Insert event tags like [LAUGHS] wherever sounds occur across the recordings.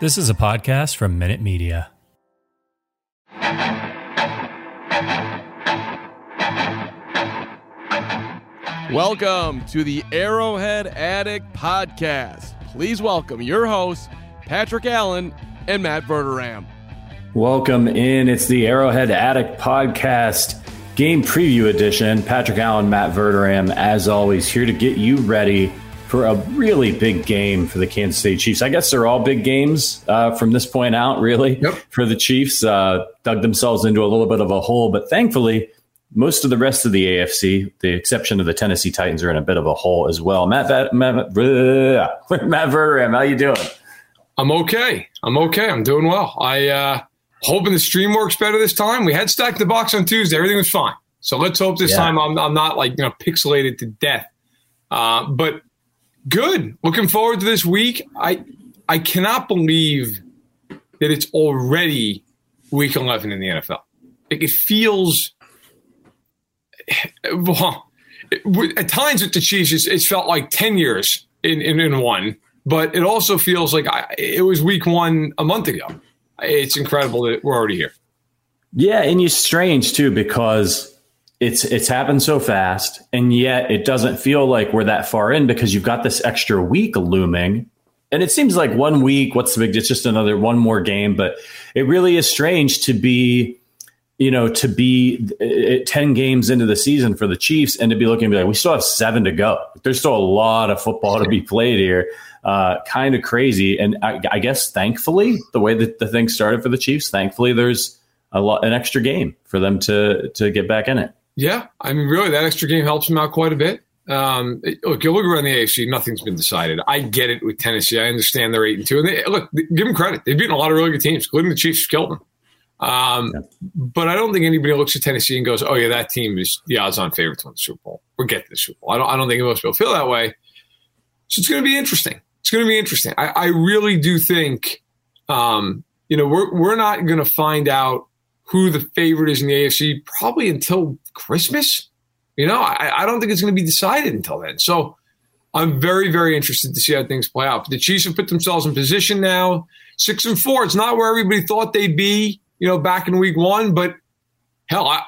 This is a podcast from Minute Media. Welcome to the Arrowhead Addict Podcast. Please welcome your hosts, Patrick Allen and Matt Verderame. Welcome in. It's the Arrowhead Addict Podcast Game Preview Edition. Patrick Allen, Matt Verderame, as always, here to get you ready for a really big game for the Kansas City Chiefs. I guess they're all big games uh, from this point out, really, yep. [LAUGHS] for the Chiefs. Uh, dug themselves into a little bit of a hole, but thankfully, most of the rest of the AFC, the exception of the Tennessee Titans, are in a bit of a hole as well. Matt, [LAUGHS] Matt, Matt, Matt Verderame, how you doing? I'm okay. I'm okay. I'm doing well. I uh, hoping the stream works better this time. We had stacked the box on Tuesday. Everything was fine. So let's hope this yeah. time I'm, I'm, not like you know pixelated to death. Uh, but Good. Looking forward to this week. I I cannot believe that it's already week 11 in the NFL. Like it feels [SIGHS] well, at times with the Chiefs, it's, it's felt like 10 years in, in, in, one, but it also feels like I, it was week one a month ago. It's incredible that we're already here. Yeah, and it's strange too because it's it's happened so fast and yet it doesn't feel like we're that far in because you've got this extra week looming. And it seems like one week what's the big it's just another one more game but it really is strange to be you know to be uh, 10 games into the season for the chiefs and to be looking and be like we still have seven to go. There's still a lot of football to be played here. Uh, kind of crazy. And I, I guess thankfully the way that the thing started for the chiefs thankfully there's a lot an extra game for them to to get back in it yeah, I mean, really, that extra game helps them out quite a bit. Um, look, you look around the AFC, nothing's been decided. I get it with Tennessee. I understand they're eight and two, and they, look, give them credit. They've beaten a lot of really good teams, including the Chiefs. Them. Um, yeah. But I don't think anybody looks at Tennessee and goes, "Oh yeah, that team is the odds-on favorite to win the Super Bowl. We're getting the Super Bowl." I don't. I don't think most people feel that way. So it's going to be interesting. It's going to be interesting. I, I really do think, um, you know, we're we're not going to find out who the favorite is in the AFC probably until Christmas. You know, I, I don't think it's going to be decided until then. So I'm very, very interested to see how things play out. But the Chiefs have put themselves in position now, six and four. It's not where everybody thought they'd be, you know, back in week one, but hell, I,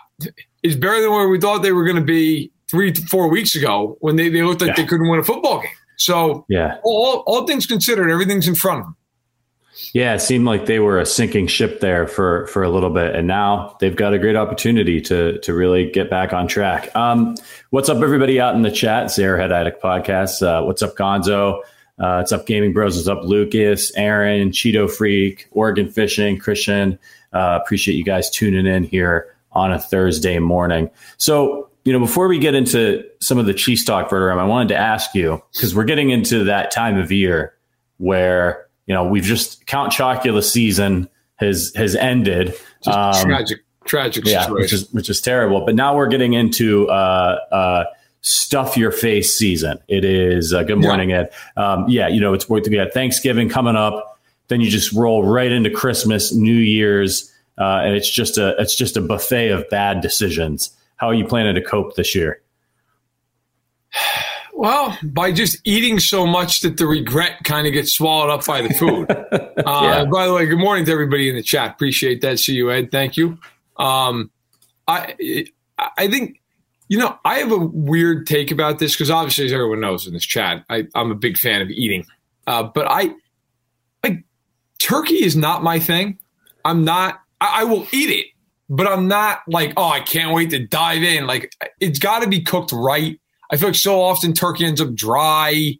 it's better than where we thought they were going to be three to four weeks ago when they, they looked like yeah. they couldn't win a football game. So, yeah, all, all things considered, everything's in front of them. Yeah, it seemed like they were a sinking ship there for for a little bit, and now they've got a great opportunity to to really get back on track. Um, what's up, everybody out in the chat? It's Arrowhead Addict Podcast. Uh, what's up, Gonzo? Uh, what's up, Gaming Bros? What's up, Lucas, Aaron, Cheeto Freak, Oregon Fishing, Christian? Uh, appreciate you guys tuning in here on a Thursday morning. So, you know, before we get into some of the cheese talk, Verderame, I wanted to ask you because we're getting into that time of year where you know, we've just Count Chocula season has has ended. Um, tragic, tragic yeah, situation. which is which is terrible. But now we're getting into uh, uh, stuff your face season. It is uh, good morning, yeah. Ed. Um, yeah, you know, it's we got Thanksgiving coming up. Then you just roll right into Christmas, New Year's, uh, and it's just a it's just a buffet of bad decisions. How are you planning to cope this year? [SIGHS] [SIGHS] [SIGHS] Well, by just eating so much that the regret kind of gets swallowed up by the food. [LAUGHS] uh, yeah. By the way, good morning to everybody in the chat. Appreciate that. See you, Ed. Thank you. Um, I I think you know I have a weird take about this because obviously, as everyone knows in this chat, I, am a big fan of eating. Uh, but I like turkey is not my thing. I'm not. I, I will eat it, but I'm not like, oh, I can't wait to dive in. Like it's got to be cooked right. I feel like so often turkey ends up dry,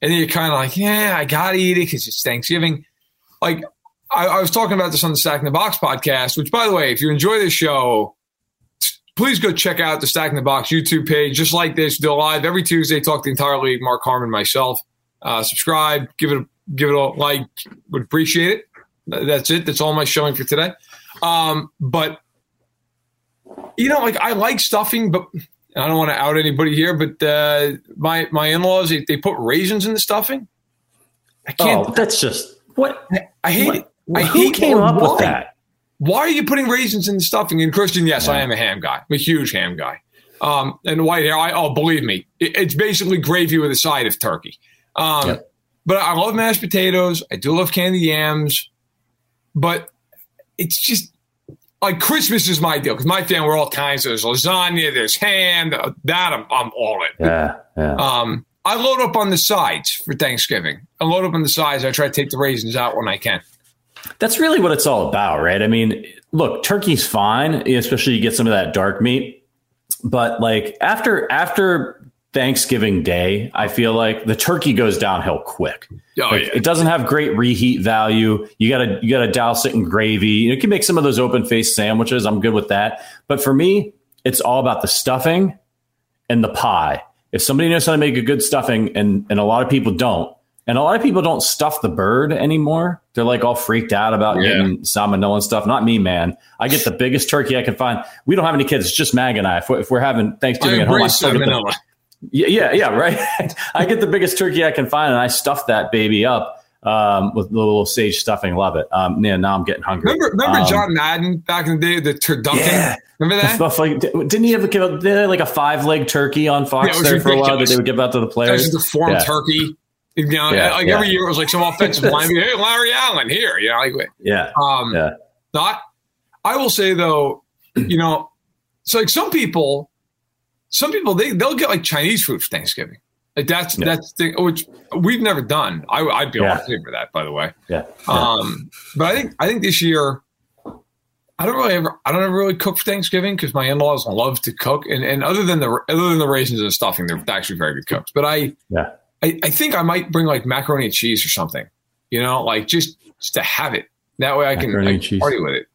and then you're kind of like, yeah, I gotta eat it because it's Thanksgiving. Like I, I was talking about this on the Stack in the Box podcast, which, by the way, if you enjoy this show, please go check out the Stack in the Box YouTube page. Just like this, do live every Tuesday. Talk the entire league. Mark Harmon, myself. Uh, subscribe, give it a give it a like. Would appreciate it. That's it. That's all my showing for today. Um, but you know, like I like stuffing, but I don't want to out anybody here. But uh, my my in laws they, they, put raisins in the stuffing. I can't. Oh, that's just what I hate what? it. I Who hate came up why? with that? Why are you putting raisins in the stuffing? And Christian, yes, I am a ham guy. I'm a huge ham guy. Um, and white hair, I oh believe me, it, it's basically gravy with a side of turkey. Um, Yep. But I love mashed potatoes. I do love candy yams, but it's just like Christmas is my deal because my family we're all kinds. There's lasagna, there's ham. That I'm, I'm all in. Yeah, yeah. Um, I load up on the sides for Thanksgiving. I load up on the sides. I try to take the raisins out when I can. That's really what it's all about, right? I mean, look, turkey's fine, especially you get some of that dark meat. But like after after Thanksgiving Day, I feel like the turkey goes downhill quick. Oh, Like, yeah. It doesn't have great reheat value. You gotta you gotta douse it in gravy. You can make some of those open faced sandwiches. I'm good with that. But for me, it's all about the stuffing and the pie. If somebody knows how to make a good stuffing, and and a lot of people don't, and a lot of people don't stuff the bird anymore. They're like all freaked out about Yeah. getting salmonella and stuff. Not me, man. I get the biggest turkey I can find. We don't have any kids. It's just Mag and I. If we're, if we're having I Thanksgiving at home, I still get the, salmonella. Yeah, yeah, yeah, [LAUGHS] right. I get the biggest turkey I can find, and I stuff that baby up um, with the little sage stuffing. Love it. Um, yeah, now I'm getting hungry. Remember, remember Um, John Madden back in the day, the turducken? Yeah. Remember that? Stuff like, didn't he have give a, did he have like a five leg turkey on Yeah, Fox was there for a while that they would give out to the That players? was just a form Yeah. turkey. You know, Yeah, like yeah. every year it was like some offensive [LAUGHS] lineman. Hey, Larry Allen here. You know, like Yeah, um, yeah, not. I will say though, you know, so like some people, some people they they'll get like Chinese food for Thanksgiving. Like that's Yeah. that's the thing which we've never done. I, I'd be all Yeah. favor of that, by the way. yeah. yeah. Um, but I think I think this year, I don't really ever I don't ever really cook for Thanksgiving because my in laws love to cook, and and other than the other than the raisins and stuffing, they're actually very good cooks. But I yeah. I, I think I might bring like macaroni and cheese or something, you know, like just just to have it. That way I can, Macaroni I can cheese. party with it.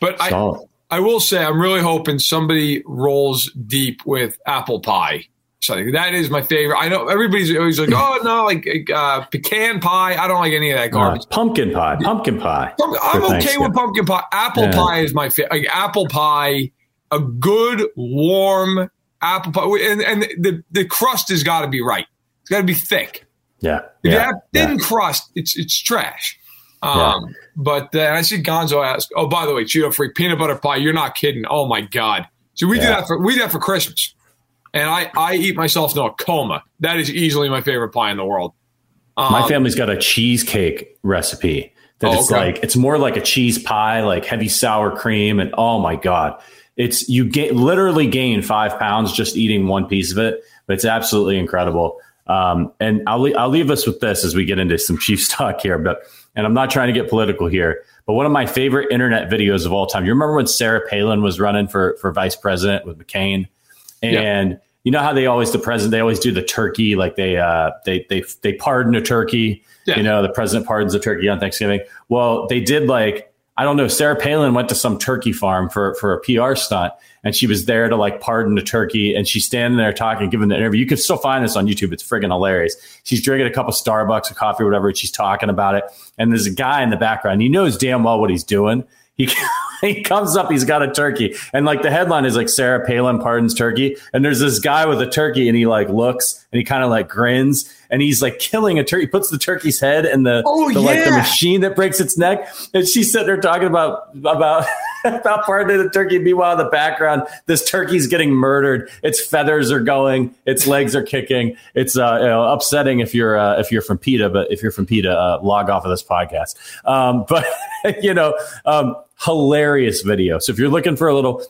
But I Solid. I will say I'm really hoping somebody rolls deep with apple pie. Something that is my favorite. I know everybody's always like, oh no, like uh, pecan pie. I don't like any of that Uh, garbage. pumpkin pie, pumpkin pie. I'm okay with pumpkin pie. Apple Yeah. pie is my favorite. Like apple pie, a good warm apple pie, and and the the crust has got to be right. It's got to be thick. Yeah, If you have thin crust, it's it's trash. Um, But uh, I see Gonzo ask, "Oh, by the way, Cheeto free peanut butter pie. You're not kidding? Oh my god! So we do that for we do that for Christmas, and I I eat myself into a coma. That is easily my favorite pie in the world. Um, My family's got a cheesecake recipe that Oh, it's okay. like it's more like a cheese pie, like heavy sour cream, and oh my god, it's you get literally gain five pounds just eating one piece of it. But it's absolutely incredible. Um, and I'll le- I'll leave us with this as we get into some Chiefs talk here. But and I'm not trying to get political here, but one of my favorite internet videos of all time. You remember when Sarah Palin was running for for vice president with McCain, and you know how they always the president they always do the turkey like they uh they they they pardon a turkey Yeah. you know the president pardons a turkey on thanksgiving well they did like i don't know sarah palin went to some turkey farm for for a pr stunt and she was there to like pardon a turkey and she's standing there talking giving the interview. You can still find this on youtube. It's friggin' hilarious. She's drinking a cup of starbucks or coffee or whatever and she's talking about it and there's a guy in the background. He knows damn well what he's doing. He [LAUGHS] [LAUGHS] he comes up, he's got a turkey, and like the headline is like Sarah Palin pardons turkey, and there's this guy with a turkey, and he like looks and he kind of like grins, and he's like killing a turkey, he puts the turkey's head in the, Oh, the like the machine that breaks its neck, and she's sitting there talking about about. [LAUGHS] [LAUGHS] about part of the turkey. Meanwhile, in the background, this turkey's getting murdered. Its feathers are going. Its legs are kicking. It's uh, you know, upsetting if you're uh, if you're from PETA, but if you're from PETA, uh, log off of this podcast. Um, [LAUGHS] but you know, um, hilarious video. So if you're looking for a little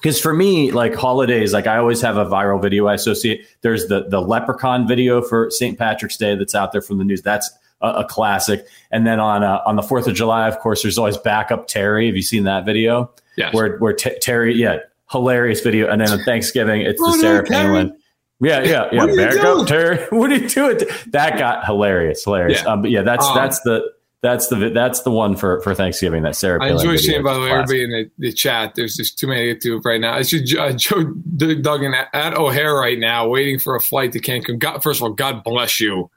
because for me, like holidays, like I always have a viral video I associate. There's the the leprechaun video for St. Patrick's Day that's out there from the news. That's a, a classic. And then on uh, on the Fourth of July, of course, there's always backup Terry. Have you seen that video? Yes. Where where T- Terry, yeah, hilarious video. And then on Thanksgiving, it's the Oh, no, Sarah Palin. Yeah, yeah, yeah. What are you Back up, Terry. [LAUGHS] What are you doing? That got hilarious, hilarious. Yeah. Um, but yeah, that's Um, that's the that's the that's the one for for Thanksgiving. That Sarah. I Palin enjoy video. seeing, by the way, everybody in the, the chat. There's just too many to get to right now. I see uh, [LAUGHS] Joe Duggan at, at O'Hare right now, waiting for a flight to Cancun. God, first of all, God bless you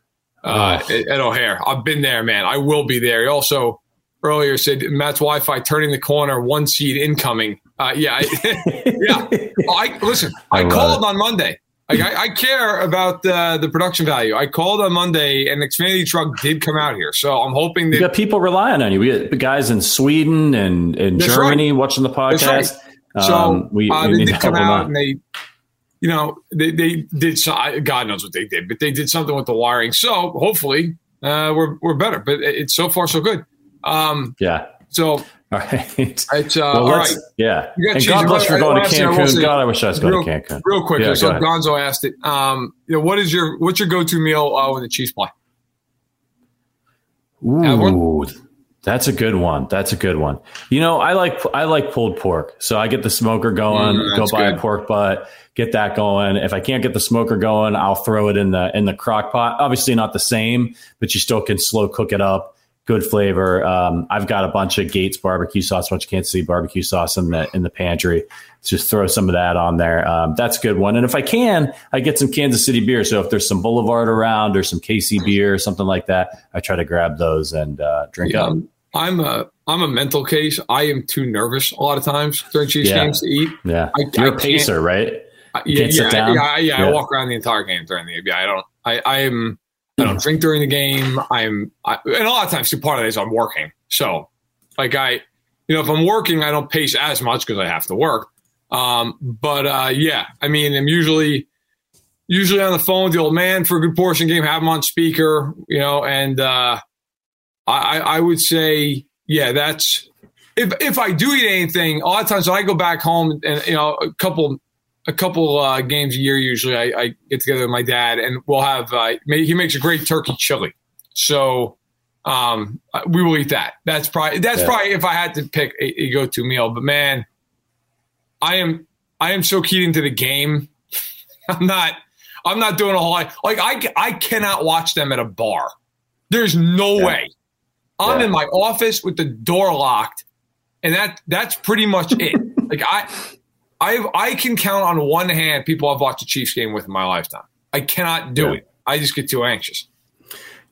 uh, Oh. at, at O'Hare. I've been there, man. I will be there. He also earlier said Matt's Wi-Fi turning the corner, one seed incoming. Uh, yeah, I, [LAUGHS] yeah. I listen. I, I called it. on Monday. Like, I, I care about uh, the production value. I called on Monday, and Xfinity truck did come out here, so I'm hoping that got people relying on you. We got guys in Sweden and in That's Germany watching the podcast. right. So Um, we, uh, we they need did to come out and they, you know, they, they did. So, I- God knows what they did, but they did something with the wiring. So hopefully, uh, we're we're better. But it's so far so good. Um, Yeah. so [LAUGHS] All right. it's uh, Well, all yeah. You And God bless for going to thing I Cancun. God, I wish I was going real, to Cancun. real quick. Yeah, so. Gonzo asked it. Um, you know, what is your what's your go to meal uh, when the Chiefs play? Ooh, that's a good one. That's a good one. You know, I like I like pulled pork, so I get the smoker going. Mm, go buy good. a pork butt, get that going. If I can't get the smoker going, I'll throw it in the in the crock pot. Obviously, not the same, but you still can slow cook it up. Good flavor. Um, I've got a bunch of Gates barbecue sauce, a bunch of Kansas City barbecue sauce in the in the pantry. Just throw some of that on there. Um, that's a good one. And if I can, I get some Kansas City beer. So if there's some Boulevard around or some KC beer or something like that, I try to grab those and uh, drink Yeah, up. I'm, a I'm a mental case. I am too nervous a lot of times during Chiefs Yeah. games to eat. Yeah, I- you're I a pacer, right? Yeah, yeah, yeah, yeah. I walk around the entire game during the yeah. I don't. I I am. I don't drink during the game. I'm. I, and a lot of times, too, part of it is I'm working. So, like I, you know, if I'm working, I don't pace as much because I have to work. Um, but uh, yeah, I mean, I'm usually usually on the phone with the old man for a good portion of the game. Have him on speaker, you know, and uh, I I would say yeah, that's if if I do eat anything, a lot of times when I go back home and you know a couple a couple uh, games a year, usually I, I get together with my dad and we'll have uh, he makes a great turkey chili, so um, we will eat that. That's probably that's Yeah. probably if I had to pick a, a go to meal. But man, I am I am so keyed into the game. [LAUGHS] I'm not I'm not doing a whole lot. Like I I cannot watch them at a bar. There's no Yeah. way. I'm Yeah. in my office with the door locked, and that that's pretty much it. like I, I I can count on one hand people I've watched a Chiefs game with in my lifetime. I cannot do Yeah. it. I just get too anxious.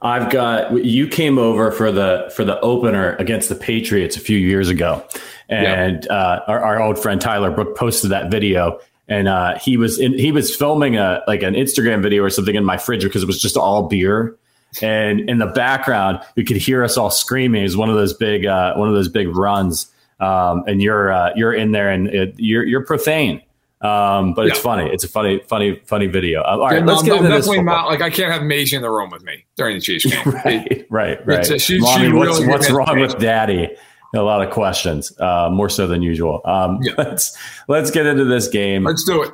I've got you came over for the for the opener against the Patriots a few years ago, and uh, our, our old friend Tyler Brook posted that video, and uh, he was in, he was filming a like an Instagram video or something in my fridge because it was just all beer, and in the background you could hear us all screaming. It was one of those big uh, one of those big runs, um, and you're uh, you're in there and it, you're you're profane. Um, but it's Yeah. funny. It's a funny, funny, funny video. Uh, all right, Yeah, let's get I'm into this. definitely football. not like I can't have Maisie in the room with me during the Chiefs game. [LAUGHS] right, right, right. It's a- she- Mommy, she what's, really what's wrong with Daddy? A lot of questions, uh, more so than usual. Um, Yeah. [LAUGHS] Let's let's get into this game. Let's do it.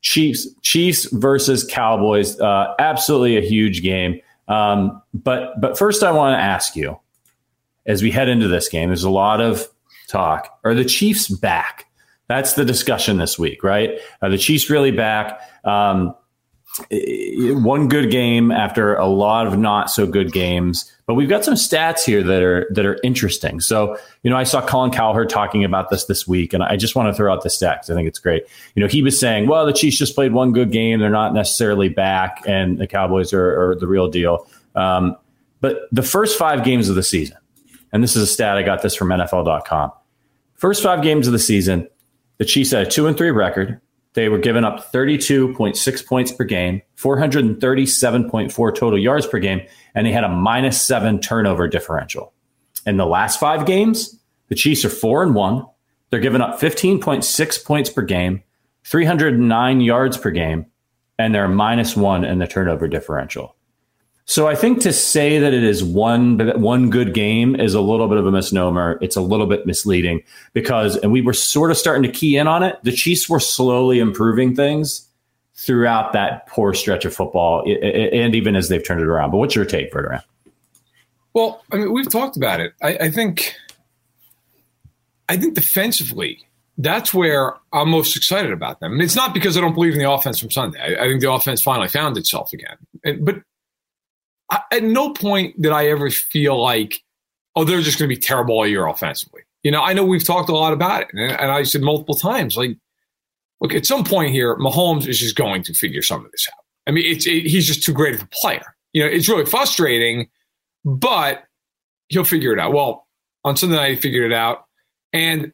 Chiefs Chiefs versus Cowboys. Uh, absolutely a huge game. Um, but but first, I want to ask you, as we head into this game, there's a lot of talk. Are the Chiefs back? That's the discussion this week, right? Are the Chiefs really back? Um, one good game after a lot of not so good games. But we've got some stats here that are that are interesting. So, you know, I saw Colin Cowherd talking about this this week, and I just want to throw out the stats. I think it's great. You know, he was saying, well, the Chiefs just played one good game; they're not necessarily back, and the Cowboys are, are the real deal. Um, but the first five games of the season, and this is a stat I got this from NFL.com. First five games of the season, the Chiefs had a two and three record. They were giving up 32.6 points per game, 437.4 total yards per game, and they had a minus seven turnover differential. In the last five games, the Chiefs are four and one. They're giving up 15.6 points per game, 309 yards per game, and they're minus one in the turnover differential. So I think to say that it is one one good game is a little bit of a misnomer. It's a little bit misleading because, and we were sort of starting to key in on it. The Chiefs were slowly improving things throughout that poor stretch of football, and even as they've turned it around. But what's your take, Verderame? Well, I mean, we've talked about it. I, I think, I think defensively, that's where I'm most excited about them. And it's not because I don't believe in the offense from Sunday. I, I think the offense finally found itself again. And, but At no point did I ever feel like, oh, they're just going to be terrible all year offensively. You know, I know we've talked a lot about it, and, and I said multiple times, like, look, at some point here, Mahomes is just going to figure some of this out. I mean, it's it, he's just too great of a player. You know, it's really frustrating, but he'll figure it out. Well, on Sunday night, he figured it out, and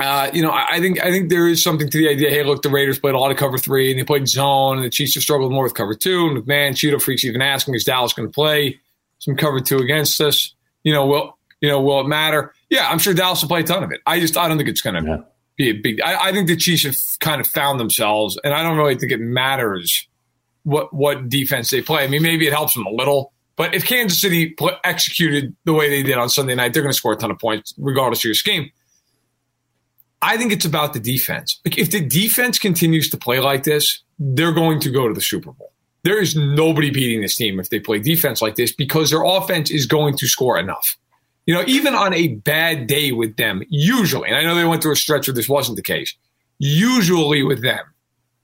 uh, you know, I, I, think I think there is something to the idea. Hey, look, the Raiders played a lot of cover three, and they played zone, and the Chiefs have struggled more with cover two. And McMahon, Cheeto freaks even asking, is Dallas going to play some cover two against us? You know, will you know will it matter? Yeah, I'm sure Dallas will play a ton of it. I just I don't think it's going to yeah. be a big. I, I, think the Chiefs have kind of found themselves, and I don't really think it matters what what defense they play. I mean, maybe it helps them a little, but if Kansas City executed the way they did on Sunday night, they're going to score a ton of points regardless of your scheme. I think it's about the defense. Like if the defense continues to play like this, they're going to go to the Super Bowl. There is nobody beating this team if they play defense like this because their offense is going to score enough. You know, even on a bad day with them, usually, and I know they went through a stretch where this wasn't the case, usually with them,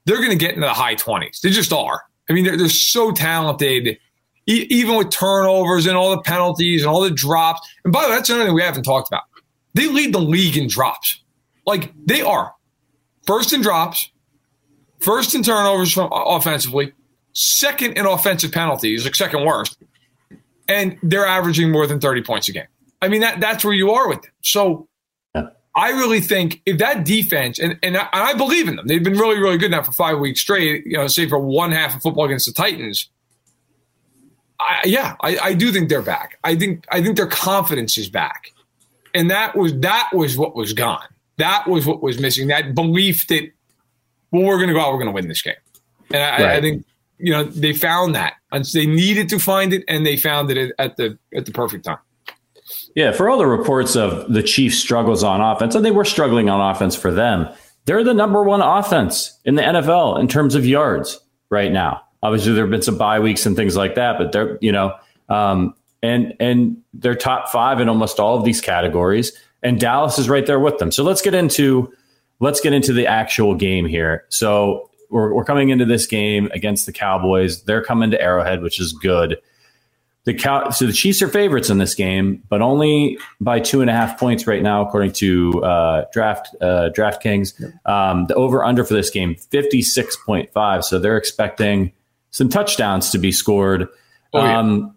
they're going to get into the high 20s. They just are. I mean, they're, they're so talented, e- even with turnovers and all the penalties and all the drops. And by the way, that's another thing we haven't talked about. They lead the league in drops. Like they are first in drops, first in turnovers from uh, offensively, second in offensive penalties, like second worst, and they're averaging more than 30 points a game. I mean, that that's where you are with them. So yeah. I really think if that defense, and, and I, and I believe in them, they've been really, really good now for five weeks straight, you know, save for one half of football against the Titans. I, yeah, I, I do think they're back. I think I think their confidence is back. And that was that was what was gone. That was what was missing. That belief that well, we're going to go out, we're going to win this game. And I, right. I, think you know they found that, and they needed to find it, and they found it at the at the perfect time. Yeah, for all the reports of the Chiefs' struggles on offense, and they were struggling on offense for them, they're the number one offense in the NFL in terms of yards right now. Obviously, there have been some bye weeks and things like that, but they're you know, um, and and they're top five in almost all of these categories and Dallas is right there with them. So let's get into let's get into the actual game here. So we're, we're coming into this game against the Cowboys. They're coming to Arrowhead, which is good. The Cow- so the Chiefs are favorites in this game, but only by two and a half points right now, according to uh, Draft uh, DraftKings. Um, the over under for this game fifty six point five. So they're expecting some touchdowns to be scored. Oh, yeah. um,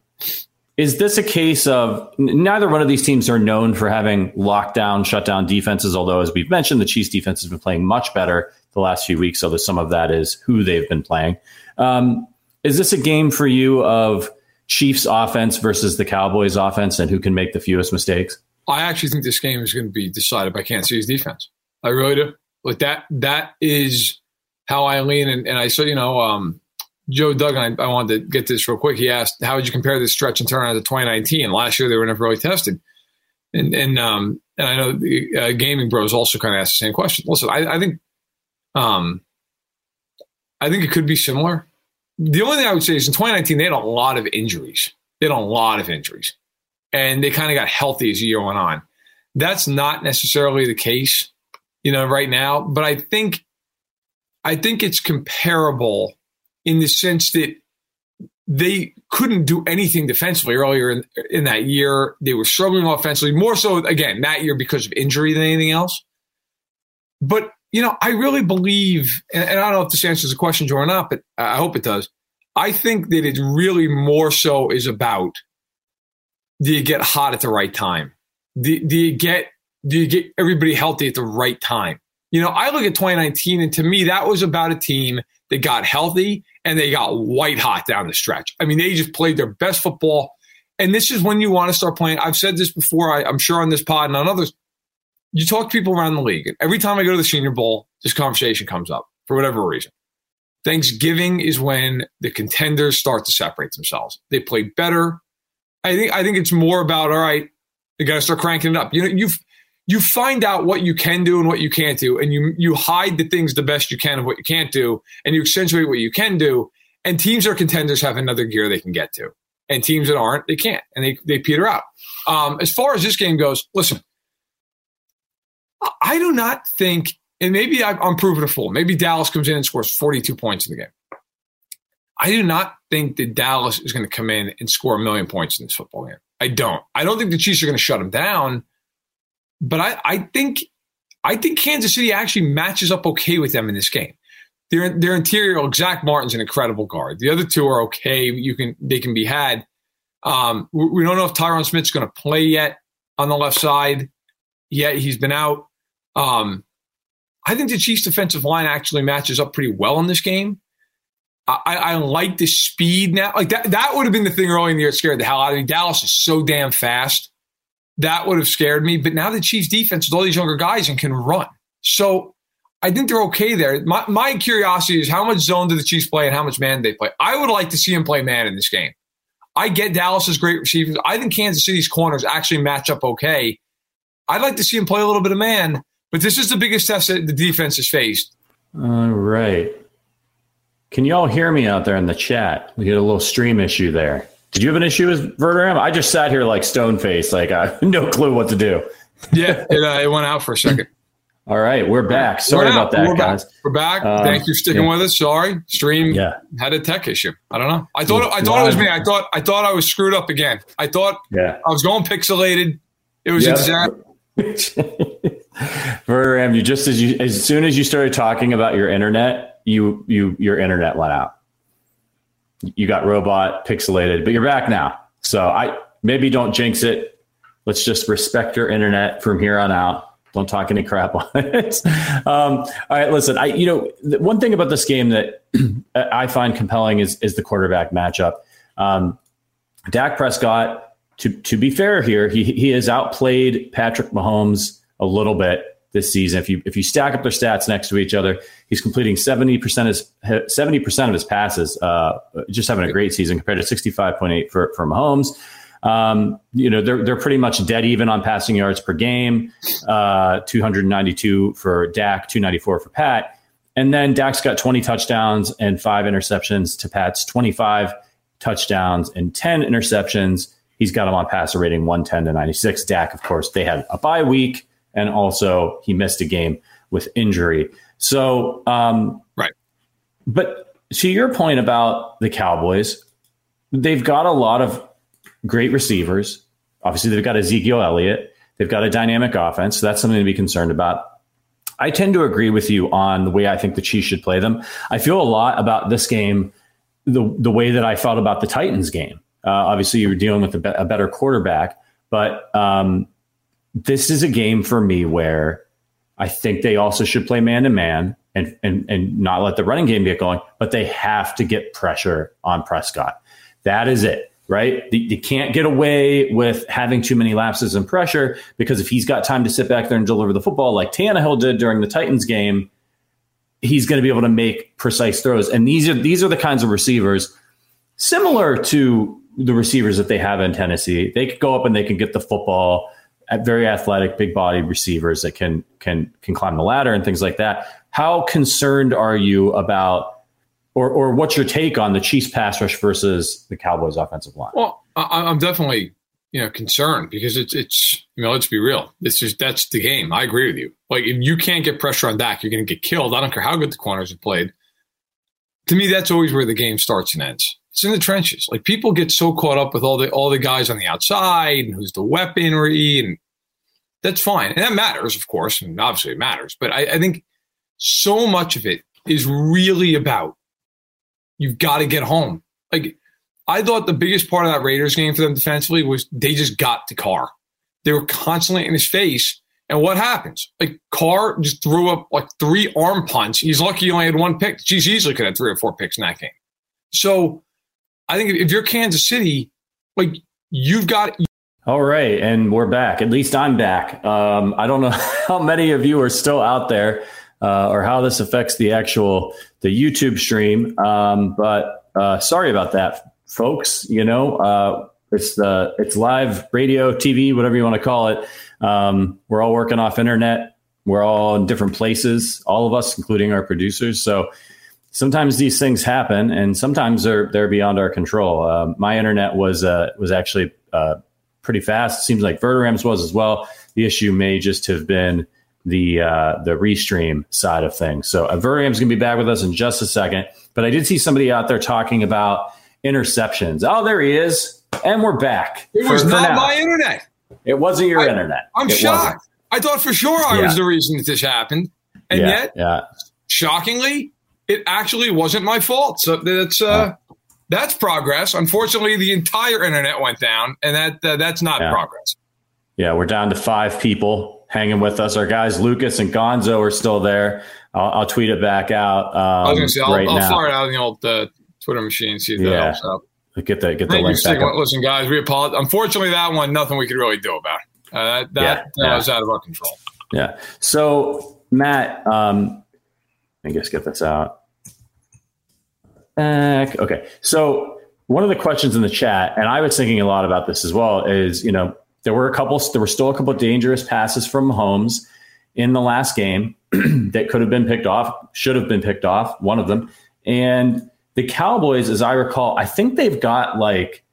is this a case of neither one of these teams are known for having lockdown, shutdown defenses? Although, as we've mentioned, the Chiefs defense has been playing much better the last few weeks. Although some of that is who they've been playing. Um, is this a game for you of Chiefs offense versus the Cowboys offense and who can make the fewest mistakes? I actually think this game is going to be decided by Kansas City's defense. I really do. Like that, that is how I lean. And, and I saw, you know, um, Joe Duggan, I, I, wanted to get this real quick. He asked, "How would you compare this stretch and turnaround to 2019? Last year they were never really tested." And and um and I know the uh, gaming bros also kind of asked the same question. Listen, I, I think, um, I think it could be similar. The only thing I would say is in 2019 they had a lot of injuries. They had a lot of injuries, and they kind of got healthy as the year went on. That's not necessarily the case, you know, right now. But I think, I think it's comparable in the sense that they couldn't do anything defensively earlier in, in that year. They were struggling offensively, more so again that year because of injury than anything else. But you know, I really believe, and, and I don't know if this answers the question, or not, but I hope it does. I think that it really more so is about do you get hot at the right time? Do, do you get do you get everybody healthy at the right time? You know, I look at 2019, and to me, that was about a team that got healthy and they got white hot down the stretch. I mean, they just played their best football. And this is when you want to start playing. I've said this before, I, am sure on this pod and on others. You talk to people around the league, and every time I go to the Senior Bowl, this conversation comes up for whatever reason. Thanksgiving is when the contenders start to separate themselves. They play better. I think I think it's more about all right. They got to start cranking it up. You know, you've you find out what you can do and what you can't do, and you you hide the things the best you can of what you can't do, and you accentuate what you can do. And teams are contenders have another gear they can get to, and teams that aren't, they can't, and they they peter out. Um, as far as this game goes, listen, I do not think, and maybe I'm proving a fool. Maybe Dallas comes in and scores 42 points in the game. I do not think that Dallas is going to come in and score a million points in this football game. I don't. I don't think the Chiefs are going to shut them down. But I, I think I think Kansas City actually matches up okay with them in this game. Their their interior, Zack Martin's an incredible guard. The other two are okay. You can they can be had. Um, we, we don't know if Tyron Smith's going to play yet on the left side. Yet he's been out. Um, I think the Chiefs' defensive line actually matches up pretty well in this game. I, I, like the speed now. Like that, that would have been the thing early in the year that scared the hell out of me. Dallas is so damn fast that would have scared me. But now the Chiefs defense with all these younger guys and can run. So I think they're okay there. My, my curiosity is how much zone do the Chiefs play and how much man they play? I would like to see them play man in this game. I get Dallas's great receivers. I think Kansas City's corners actually match up okay. I'd like to see him play a little bit of man, but this is the biggest test that the defense has faced. All right. Can you all hear me out there in the chat? We had a little stream issue there. Did you have an issue with Verderame? I just sat here like stone faced, like I have [LAUGHS] no clue what to do. Yeah, it, uh, it went out for a second. [LAUGHS] All right, we're back. Sorry we're about that, we're guys. Back. We're back. Uh, Thank you for sticking yeah. with us. Sorry, stream yeah. had a tech issue. I don't know. I thought I thought it was me. I thought I thought I was screwed up again. I thought yeah. I was going pixelated. It was yep. exact. [LAUGHS] Verderame, you just as you as soon as you started talking about your internet, you you your internet went out you got robot pixelated, but you're back now. So I maybe don't jinx it. Let's just respect your internet from here on out. Don't talk any crap [LAUGHS] on it. Um, all right, listen. I you know one thing about this game that [CLEARS THROAT] I find compelling is is the quarterback matchup. Um, Dak Prescott. To to be fair here, he he has outplayed Patrick Mahomes a little bit this season. If you if you stack up their stats next to each other, he's completing seventy percent of seventy percent of his passes. Uh, just having a great season compared to sixty five point eight for for Mahomes. Um, you know they're they're pretty much dead even on passing yards per game. Uh, two hundred ninety two for Dak, two ninety four for Pat, and then Dak's got twenty touchdowns and five interceptions to Pat's twenty five touchdowns and ten interceptions. He's got him on passer rating 110 to 96. Dak, of course, they had a bye week and also he missed a game with injury. So, um, right. But to your point about the Cowboys, they've got a lot of great receivers. Obviously, they've got Ezekiel Elliott. They've got a dynamic offense. So that's something to be concerned about. I tend to agree with you on the way I think the Chiefs should play them. I feel a lot about this game the the way that I felt about the Titans game. Uh, obviously, you were dealing with a, be- a better quarterback, but um, this is a game for me where I think they also should play man to man and and and not let the running game get going, but they have to get pressure on Prescott. That is it, right? You can't get away with having too many lapses in pressure because if he's got time to sit back there and deliver the football like Tannehill did during the Titans game, he's going to be able to make precise throws. And these are these are the kinds of receivers similar to the receivers that they have in Tennessee. They could go up and they can get the football very athletic, big bodied receivers that can can can climb the ladder and things like that. How concerned are you about, or or what's your take on the Chiefs pass rush versus the Cowboys offensive line? Well, I'm definitely you know concerned because it's it's you know let's be real. This is that's the game. I agree with you. Like if you can't get pressure on Dak, you're going to get killed. I don't care how good the corners have played. To me, that's always where the game starts and ends. It's in the trenches. Like people get so caught up with all the all the guys on the outside and who's the weaponry, and that's fine. And that matters, of course, and obviously it matters. But I, I think so much of it is really about you've got to get home. Like I thought the biggest part of that Raiders game for them defensively was they just got to Carr. They were constantly in his face. And what happens? Like Carr just threw up like three arm punts. He's lucky he only had one pick. He's easily could have three or four picks in that game. So I think if you're Kansas City, like you've got. All right, and we're back. At least I'm back. Um, I don't know [LAUGHS] how many of you are still out there, uh, or how this affects the actual the YouTube stream. Um, but uh, sorry about that, folks. You know, uh, It's the it's live radio, TV, whatever you want to call it. Um, we're all working off internet. We're all in different places, all of us, including our producers. So sometimes these things happen, and sometimes they're they're beyond our control. Uh, my internet was uh, was actually uh, pretty fast. Seems like Verderame's was as well. The issue may just have been the uh, the restream side of things. So uh, Verderame's going to be back with us in just a second. But I did see somebody out there talking about interceptions. Oh, there he is, and we're back. It was for, not for my internet. It wasn't your I, internet. I'm it shocked. Wasn't. I thought for sure I yeah. was the reason that this happened, and yeah, yet, yeah. shockingly, it actually wasn't my fault. So that's uh, that's progress. Unfortunately, the entire internet went down, and that uh, that's not yeah. progress. Yeah, we're down to five people hanging with us. Our guys Lucas and Gonzo are still there. I'll, I'll tweet it back out. Um, I was going to say I'll, right I'll fire it out on the old uh, Twitter machine. See if that yeah. helps out. Get the get the link back. Up. Listen, guys, we apologize. Unfortunately, that one nothing we could really do about. Uh, that that, that yeah. was out of our control. Yeah. So Matt, um, I guess get this out. Okay. So one of the questions in the chat, and I was thinking a lot about this as well, is you know there were a couple, there were still a couple dangerous passes from Mahomes in the last game [CLEARS THROAT] that could have been picked off, should have been picked off. One of them, and the Cowboys, as I recall, I think they've got like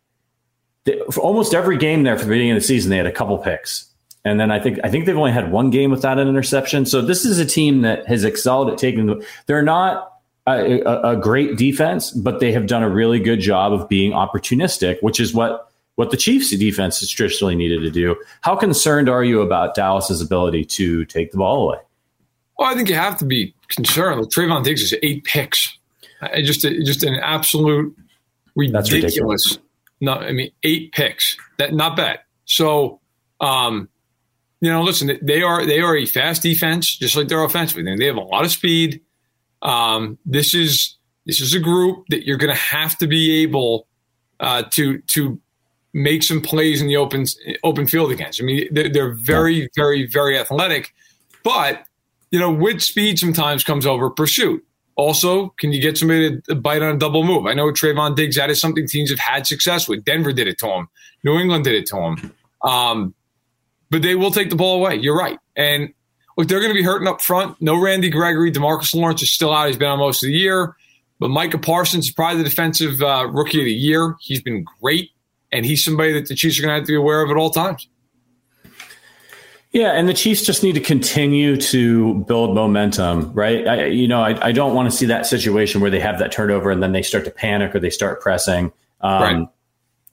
almost every game there for the beginning of the season, they had a couple picks. And then I think I think they've only had one game without an interception. So this is a team that has excelled at taking. The, they're not a, a, great defense, but they have done a really good job of being opportunistic, which is what what the Chiefs' defense has traditionally needed to do. How concerned are you about Dallas's ability to take the ball away? Well, I think you have to be concerned. Trevon Diggs is eight picks. just just an absolute ridiculous. That's ridiculous. No, I mean eight picks. That not bad. So, um, you know, listen, they are they are a fast defense, just like they're offensive. They have a lot of speed. Um, this is this is a group that you're going to have to be able uh, to to make some plays in the open open field against. I mean, they're, they're very, very, very athletic, but you know, with speed sometimes comes over pursuit. Also, can you get somebody to bite on a double move? I know Trevon Diggs, that is something teams have had success with. Denver did it to him. New England did it to him. Um, but they will take the ball away. You're right. And look, they're going to be hurting up front. No Randy Gregory. Demarcus Lawrence is still out. He's been out most of the year. But Micah Parsons is probably the defensive uh, rookie of the year. He's been great. And he's somebody that the Chiefs are going to have to be aware of at all times. Yeah, and the Chiefs just need to continue to build momentum, right? I, you know, I, I don't want to see that situation where they have that turnover and then they start to panic or they start pressing. Um, right.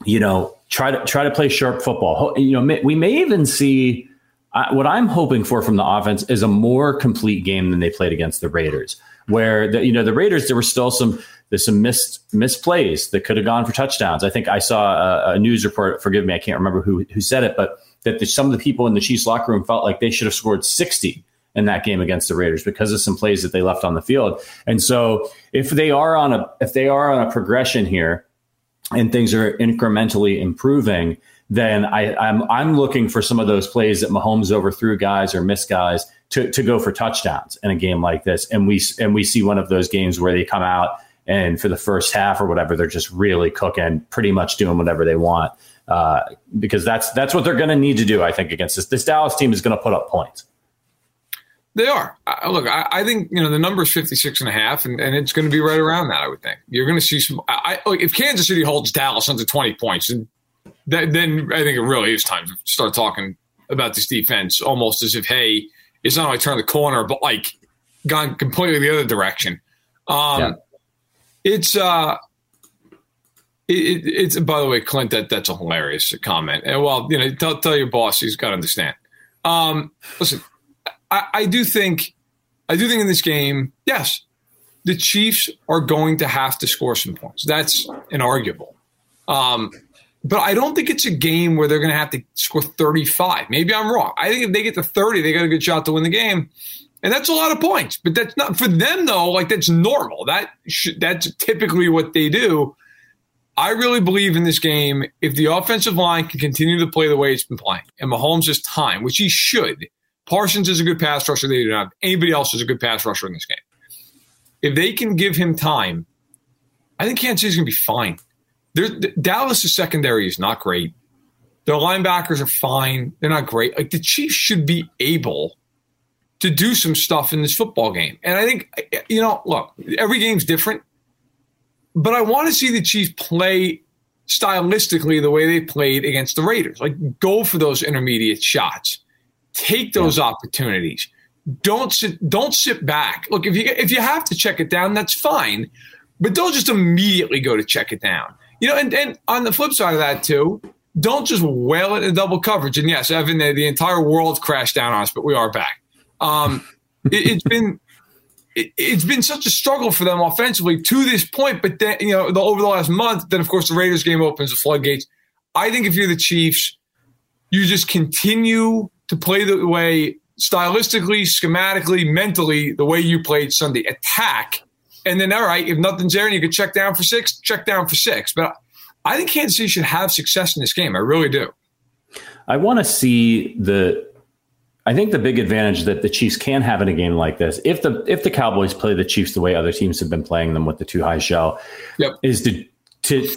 You know, try to try to play sharp football. You know, we may even see uh, what I'm hoping for from the offense is a more complete game than they played against the Raiders, where the, you know the Raiders there were still some there's some missed missed plays that could have gone for touchdowns. I think I saw a, a news report. Forgive me, I can't remember who who said it, but that the, some of the people in the Chiefs locker room felt like they should have scored 60 in that game against the Raiders because of some plays that they left on the field. And so if they are on a if they are on a progression here and things are incrementally improving, then I, I'm I'm looking for some of those plays that Mahomes overthrew guys or missed guys to, to go for touchdowns in a game like this. And we and we see one of those games where they come out and for the first half or whatever, they're just really cooking, pretty much doing whatever they want. Uh, because that's that's what they're going to need to do, I think, against this. This Dallas team is going to put up points. They are. I, look, I, I, think you know the number is 56 and a half, and, and it's going to be right around that. I would think you're going to see some. I, I, if Kansas City holds Dallas under 20 points, and that, then I think it really is time to start talking about this defense, almost as if hey, it's not only turned the corner, but like gone completely the other direction. Um, yeah. It's uh, it, it, it's by the way, Clint. That that's a hilarious comment. And well, you know, tell, tell your boss he's got to understand. Um, listen, I, I do think, I do think in this game, yes, the Chiefs are going to have to score some points. That's inarguable. Um, but I don't think it's a game where they're going to have to score 35. Maybe I'm wrong. I think if they get to 30, they got a good shot to win the game. And that's a lot of points, but that's not for them though. Like that's normal. That sh- that's typically what they do. I really believe in this game. If the offensive line can continue to play the way it's been playing, and Mahomes has time, which he should. Parsons is a good pass rusher. They do not. have Anybody else is a good pass rusher in this game. If they can give him time, I think Kansas City's going to be fine. Dallas' secondary is not great. Their linebackers are fine. They're not great. Like the Chiefs should be able to do some stuff in this football game. And I think, you know, look, every game's different, but I want to see the Chiefs play stylistically the way they played against the Raiders. Like go for those intermediate shots. Take those yeah. opportunities. Don't sit don't sit back. Look, if you if you have to check it down, that's fine. But don't just immediately go to check it down. You know, and, and on the flip side of that too, don't just whale it in double coverage. And yes, Evan, the, the entire world crashed down on us, but we are back. Um, [LAUGHS] it, has been it, has been such a struggle for them offensively to this point. But then you know, the, over the last month, then of course the Raiders game opens the floodgates. I think if you're the Chiefs, you just continue to play the way stylistically, schematically, mentally, the way you played Sunday. Attack and then, all right, if nothing's there and you can check down for six, check down for six. But I think Kansas City should have success in this game. I really do. I want to see the. I think the big advantage that the Chiefs can have in a game like this, if the if the Cowboys play the Chiefs the way other teams have been playing them with the two high shell, yep. is to to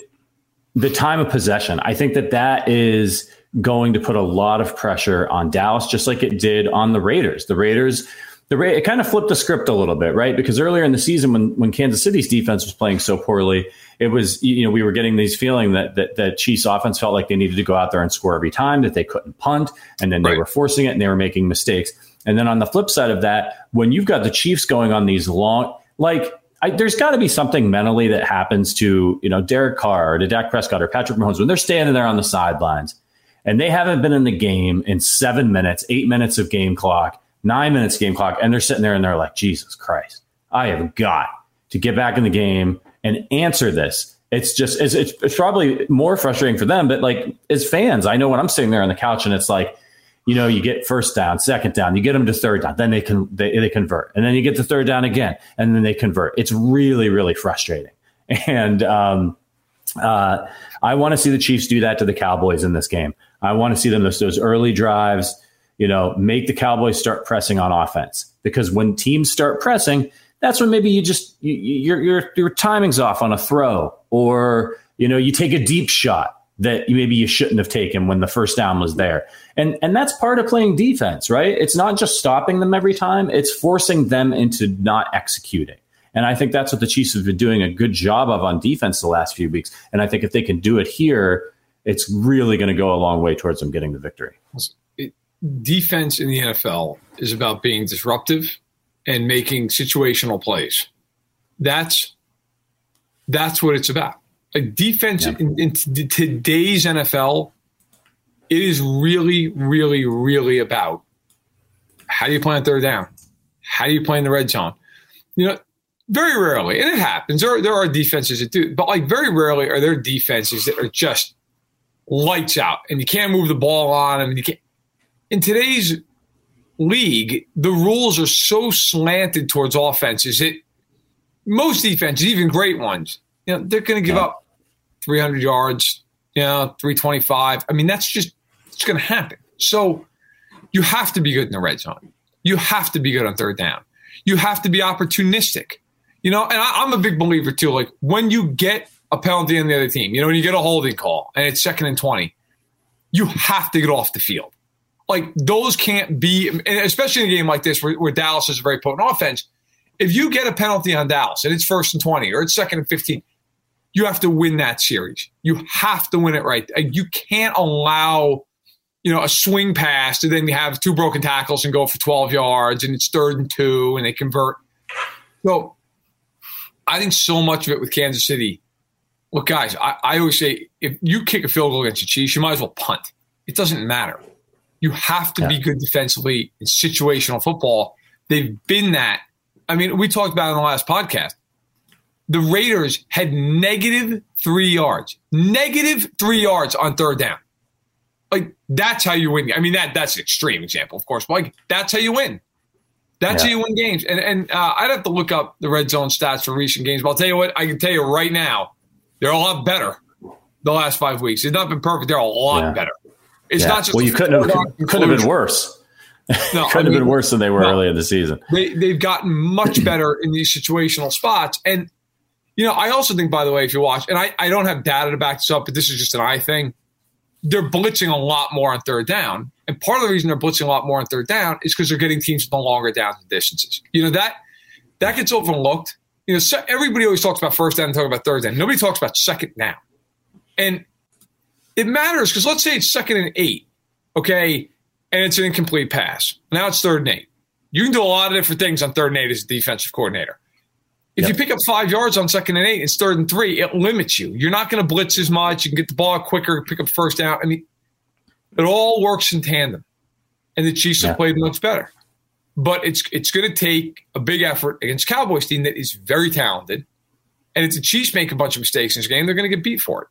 the time of possession. I think that that is going to put a lot of pressure on Dallas, just like it did on the Raiders. The Raiders the it kind of flipped the script a little bit, right? Because earlier in the season, when when Kansas City's defense was playing so poorly, it was you know we were getting these feeling that that, that Chiefs offense felt like they needed to go out there and score every time, that they couldn't punt, and then they right. were forcing it and they were making mistakes. And then on the flip side of that, when you've got the Chiefs going on these long, like I, there's got to be something mentally that happens to you know Derek Carr or to Dak Prescott or Patrick Mahomes when they're standing there on the sidelines and they haven't been in the game in seven minutes, eight minutes of game clock nine minutes game clock, and they're sitting there and they're like, Jesus Christ, I have got to get back in the game and answer this. It's just it's, it's, probably more frustrating for them, but like as fans, I know when I'm sitting there on the couch and it's like, you know, you get first down, second down, you get them to third down, then they can they, they convert, and then you get the third down again, and then they convert. It's really really frustrating, [LAUGHS] and um, uh, I want to see the Chiefs do that to the Cowboys in this game. I want to see them those, those early drives you know, make the Cowboys start pressing on offense because when teams start pressing, that's when maybe you just you, your your your timing's off on a throw or you know you take a deep shot that maybe you shouldn't have taken when the first down was there. And and that's part of playing defense, right? It's not just stopping them every time, it's forcing them into not executing. And I think that's what the Chiefs have been doing a good job of on defense the last few weeks. And I think if they can do it here, it's really going to go a long way towards them getting the victory defense in the NFL is about being disruptive and making situational plays. That's that's what it's about. A defense yeah. in, in t- today's NFL, it is really, really, really about how do you play on third down? How do you play in the red zone? You know, very rarely, and it happens. There are, there are defenses that do, but like very rarely are there defenses that are just lights out and you can't move the ball on them and you can't in today's league, the rules are so slanted towards offenses that most defenses, even great ones, you know, they're going to give yeah. up 300 yards, you know, 325. I mean, that's just it's going to happen. So you have to be good in the red zone. You have to be good on third down. You have to be opportunistic. You know, and I, I'm a big believer too. Like when you get a penalty on the other team, you know, when you get a holding call and it's second and 20, you have to get off the field like those can't be, especially in a game like this where, where, Dallas is a very potent offense. If you get a penalty on Dallas and it's first and 20 or it's second and 15, you have to win that series. You have to win it right. You can't allow, you know, a swing pass to then you have two broken tackles and go for 12 yards and it's third and two and they convert. So I think so much of it with Kansas City. Look, guys, I, I always say if you kick a field goal against the Chiefs, you might as well punt. It doesn't matter you have to yeah. be good defensively in situational football. They've been that. I mean, we talked about in the last podcast. The Raiders had negative three yards, negative three yards on third down. Like that's how you win. I mean, that that's an extreme example, of course, but like that's how you win. That's yeah. how you win games. And and uh, I'd have to look up the red zone stats for recent games. But I'll tell you what, I can tell you right now, they're a lot better the last five weeks. It's not been perfect. They're a lot yeah. better. It's yeah. not just well, you couldn't have couldn't have been worse. No, [LAUGHS] couldn't I mean, have been worse than they were no, early in the season. They they've gotten much [CLEARS THROAT] better in these situational spots, and You know, I also think, by the way, if you watch, and I, I don't have data to back this up, but this is just an eye thing. They're blitzing a lot more on third down. And part of the reason they're blitzing a lot more on third down is because they're getting teams with the longer down distances. You know, that that gets overlooked. You know, so everybody always talks about first down and talk about third down. Nobody talks about second down. And it matters because let's say it's second and eight, okay, and it's an incomplete pass. Now it's third and eight. You can do a lot of different things on third and eight as a defensive coordinator. If yep. you pick up five yards on second and eight, it's third and three, it limits you. You're not going to blitz as much. You can get the ball quicker, pick up first down. I mean, it all works in tandem. And the Chiefs yeah. have played much better. But it's it's going to take a big effort against Cowboys team that is very talented. And if the Chiefs make a bunch of mistakes in this game, they're going to get beat for it.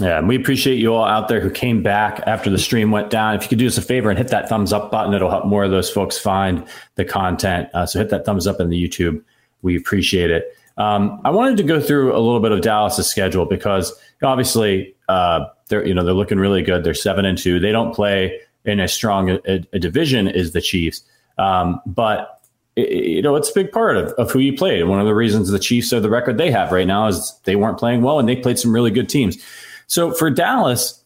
Yeah, and we appreciate you all out there who came back after the stream went down. If you could do us a favor and hit that thumbs up button, it'll help more of those folks find the content. Uh, so hit that thumbs up in the YouTube. We appreciate it. Um, I wanted to go through a little bit of Dallas's schedule because obviously uh, they're you know they're looking really good. They're seven and two. They don't play in as strong a, a division as the Chiefs, um, but it, you know it's a big part of, of who you played. One of the reasons the Chiefs are the record they have right now is they weren't playing well and they played some really good teams. So for Dallas,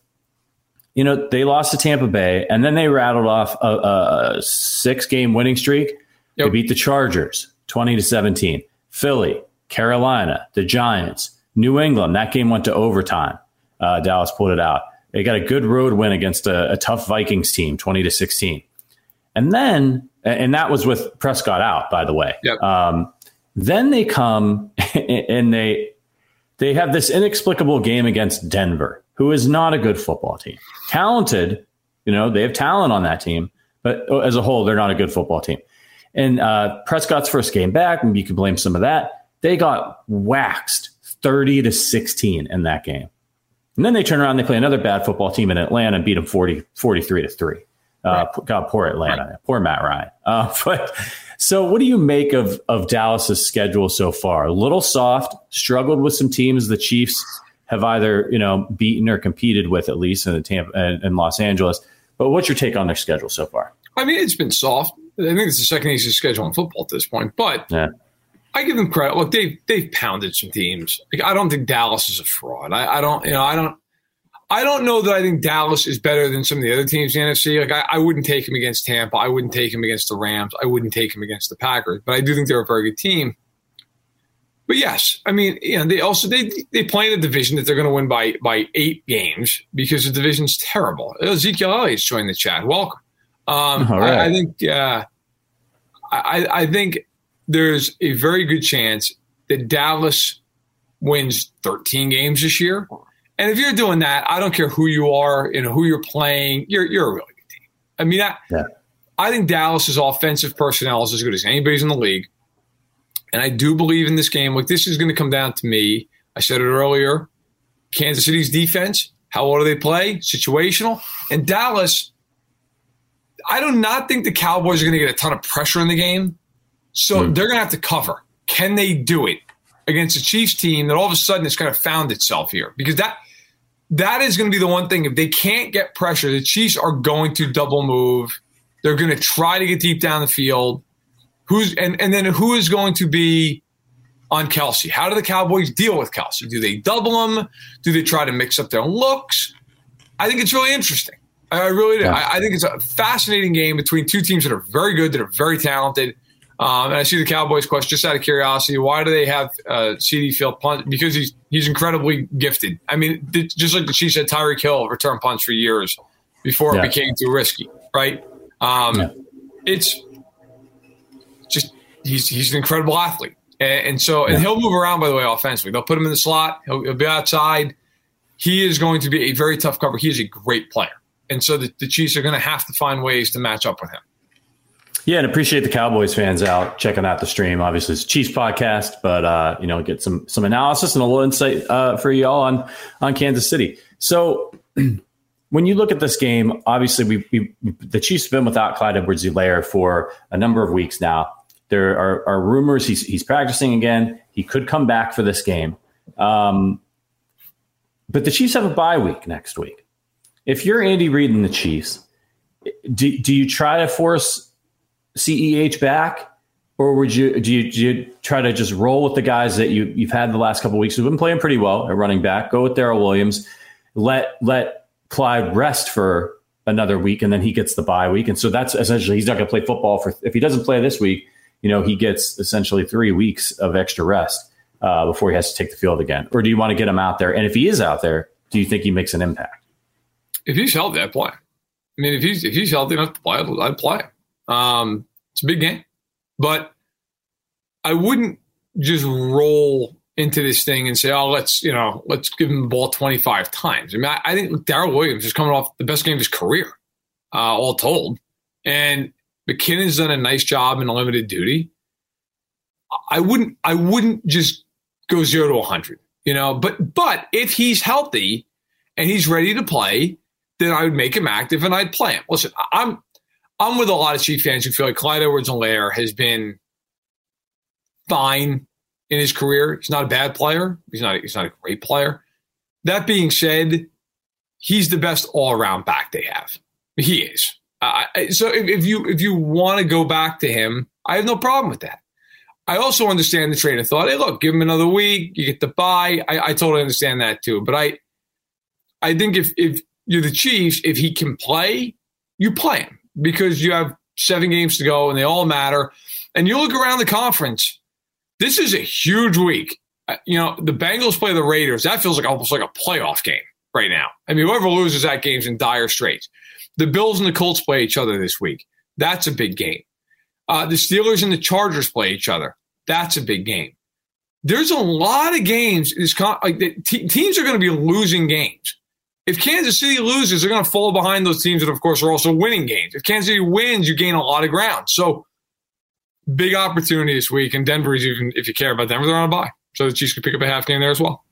you know, they lost to Tampa Bay and then they rattled off a, a six game winning streak. Yep. They beat the Chargers 20 to 17, Philly, Carolina, the Giants, New England. That game went to overtime. Uh, Dallas pulled it out. They got a good road win against a, a tough Vikings team, 20 to 16. And then, and that was with Prescott out, by the way. Yep. Um, then they come [LAUGHS] and they they have this inexplicable game against Denver, who is not a good football team. Talented, you know, they have talent on that team, but as a whole, they're not a good football team. And uh, Prescott's first game back, maybe you can blame some of that. They got waxed 30 to 16 in that game. And then they turn around, they play another bad football team in Atlanta and beat them 40, 43 to 3. Uh, right. God, poor Atlanta, right. poor Matt Ryan. Uh, [LAUGHS] but so, what do you make of of Dallas's schedule so far? A little soft, struggled with some teams the Chiefs have either you know beaten or competed with at least in the Tampa and in Los Angeles. But what's your take on their schedule so far? I mean, it's been soft. I think it's the second easiest schedule in football at this point. But yeah. I give them credit. Look, they've they've pounded some teams. Like, I don't think Dallas is a fraud. I, I don't, you know, I don't. I don't know that I think Dallas is better than some of the other teams in the NFC. Like I, I, wouldn't take him against Tampa. I wouldn't take him against the Rams. I wouldn't take him against the Packers. But I do think they're a very good team. But yes, I mean, you know, they also they they play in a division that they're going to win by by eight games because the division's terrible. Ezekiel Elliott's joined the chat. Welcome. Um, right. I, I, think uh, I, I think there's a very good chance that Dallas wins 13 games this year and if you're doing that, I don't care who you are, you know, who you're playing, you're you're a really good team. I mean, I, yeah. I think Dallas's offensive personnel is as good as anybody's in the league. And I do believe in this game. Like this is going to come down to me. I said it earlier. Kansas City's defense, how well do they play? Situational. And Dallas, I do not think the Cowboys are going to get a ton of pressure in the game. So mm. they're going to have to cover. Can they do it against a Chiefs team that all of a sudden has kind of found itself here? Because that that is going to be the one thing. If they can't get pressure, the Chiefs are going to double move. They're going to try to get deep down the field. Who's and, and then who is going to be on Kelce? How do the Cowboys deal with Kelce? Do they double him? Do they try to mix up their looks? I think it's really interesting. I really do. Yeah. I, I think it's a fascinating game between two teams that are very good, that are very talented. Um, and I see the Cowboys question just out of curiosity. Why do they have uh, CeeDee field punt? Because he's he's incredibly gifted. I mean, just like the Chiefs had Tyreek Hill return punts for years before yeah. it became too risky, right? Um, yeah. It's just he's he's an incredible athlete, and, and so and yeah. he'll move around. By the way, offensively, they'll put him in the slot. He'll, he'll, be outside. He is going to be a very tough cover. He is a great player, and so the, the Chiefs are going to have to find ways to match up with him. Yeah, and appreciate the Cowboys fans out checking out the stream. Obviously, it's Chiefs podcast, but uh, you know, get some some analysis and a little insight uh, for y'all on on Kansas City. So, [CLEARS THROAT] when you look at this game, obviously, we, we the Chiefs have been without Clyde Edwards-Helaire for a number of weeks now. There are, are rumors he's he's practicing again. He could come back for this game, um, but the Chiefs have a bye week next week. If you're Andy Reid and the Chiefs, do, do you try to force CEH back, or would you do you, do you try to just roll with the guys that you you've had the last couple weeks who've been playing pretty well at running back? Go with Darrel Williams, let let Clyde rest for another week, and then he gets the bye week, and so that's essentially he's not going to play football for if he doesn't play this week, you know, he gets essentially three weeks of extra rest uh, before he has to take the field again. Or do you want to get him out there? And if he is out there, do you think he makes an impact? If he's healthy, I'd play. I mean, if he's if he's healthy enough to play, I'd play. Um, it's a big game. But I wouldn't just roll into this thing and say, oh, let's, you know, let's give him the ball 25 times. I mean, I, I think Darrel Williams is coming off the best game of his career, uh, all told. And McKinnon's done a nice job in limited duty. I wouldn't, I wouldn't just go zero to 100, you know, but, but if he's healthy and he's ready to play, then I would make him active and I'd play him. Listen, I'm, I'm with a lot of Chief fans who feel like Clyde Edwards-Helaire has been fine in his career. He's not a bad player. He's not. He's not a great player. That being said, he's the best all-around back they have. He is. Uh, so if, if you if you want to go back to him, I have no problem with that. I also understand the train of thought. Hey, look, give him another week. You get the bye. I, I totally understand that too. But I, I think if if you're the Chiefs, if he can play, you play him because you have seven games to go and they all matter. And you look around the conference, this is a huge week. Uh, you know, the Bengals play the Raiders. That feels like almost like a playoff game right now. I mean, whoever loses that game's in dire straits. The Bills and the Colts play each other this week. That's a big game. Uh, the Steelers and the Chargers play each other. That's a big game. There's a lot of games. This Like teams are going to be losing games if Kansas City loses, they're going to fall behind those teams that, of course, are also winning games. If Kansas City wins, you gain a lot of ground. So, big opportunity this week. And Denver is even, if you care about Denver, they're on a bye. So the Chiefs could pick up a half game there as well.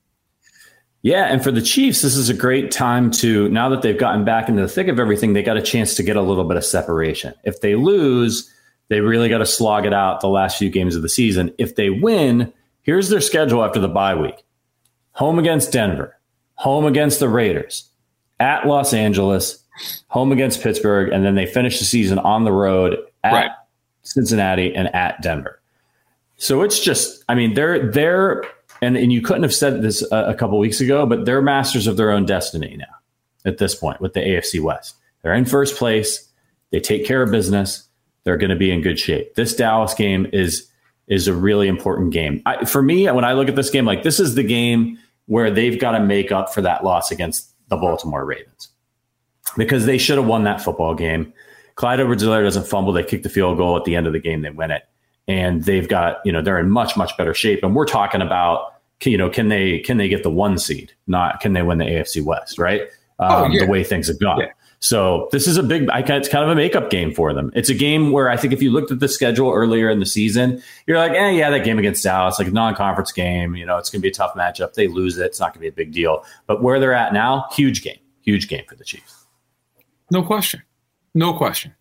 Yeah, and for the Chiefs, this is a great time to now that they've gotten back into the thick of everything, they got a chance to get a little bit of separation. If they lose, they really got to slog it out the last few games of the season. If they win, here's their schedule after the bye week: home against Denver, home against the Raiders, at Los Angeles, home against Pittsburgh, and then they finish the season on the road at right. Cincinnati and at Denver. So it's just, I mean, they're they're and and you couldn't have said this a, a couple weeks ago, but they're masters of their own destiny now. At this point, with the AFC West, they're in first place. They take care of business. They're going to be in good shape. This Dallas game is is a really important game I, for me. When I look at this game, like this is the game where they've got to make up for that loss against the Baltimore Ravens because they should have won that football game. Clyde Edwards-Helaire doesn't fumble. They kick the field goal at the end of the game. They win it. And they've got, you know, they're in much, much better shape. And we're talking about, you know, can they, can they get the one seed? Not can they win the AFC West, right? Oh, um, oh, yeah. The way things have gone. Yeah. So this is a big, it's kind of a makeup game for them. It's a game where I think if you looked at the schedule earlier in the season, you're like, eh, yeah, that game against Dallas, like a non-conference game, you know, it's going to be a tough matchup. They lose it, it's not going to be a big deal. But where they're at now, huge game, huge game for the Chiefs. No question, no question.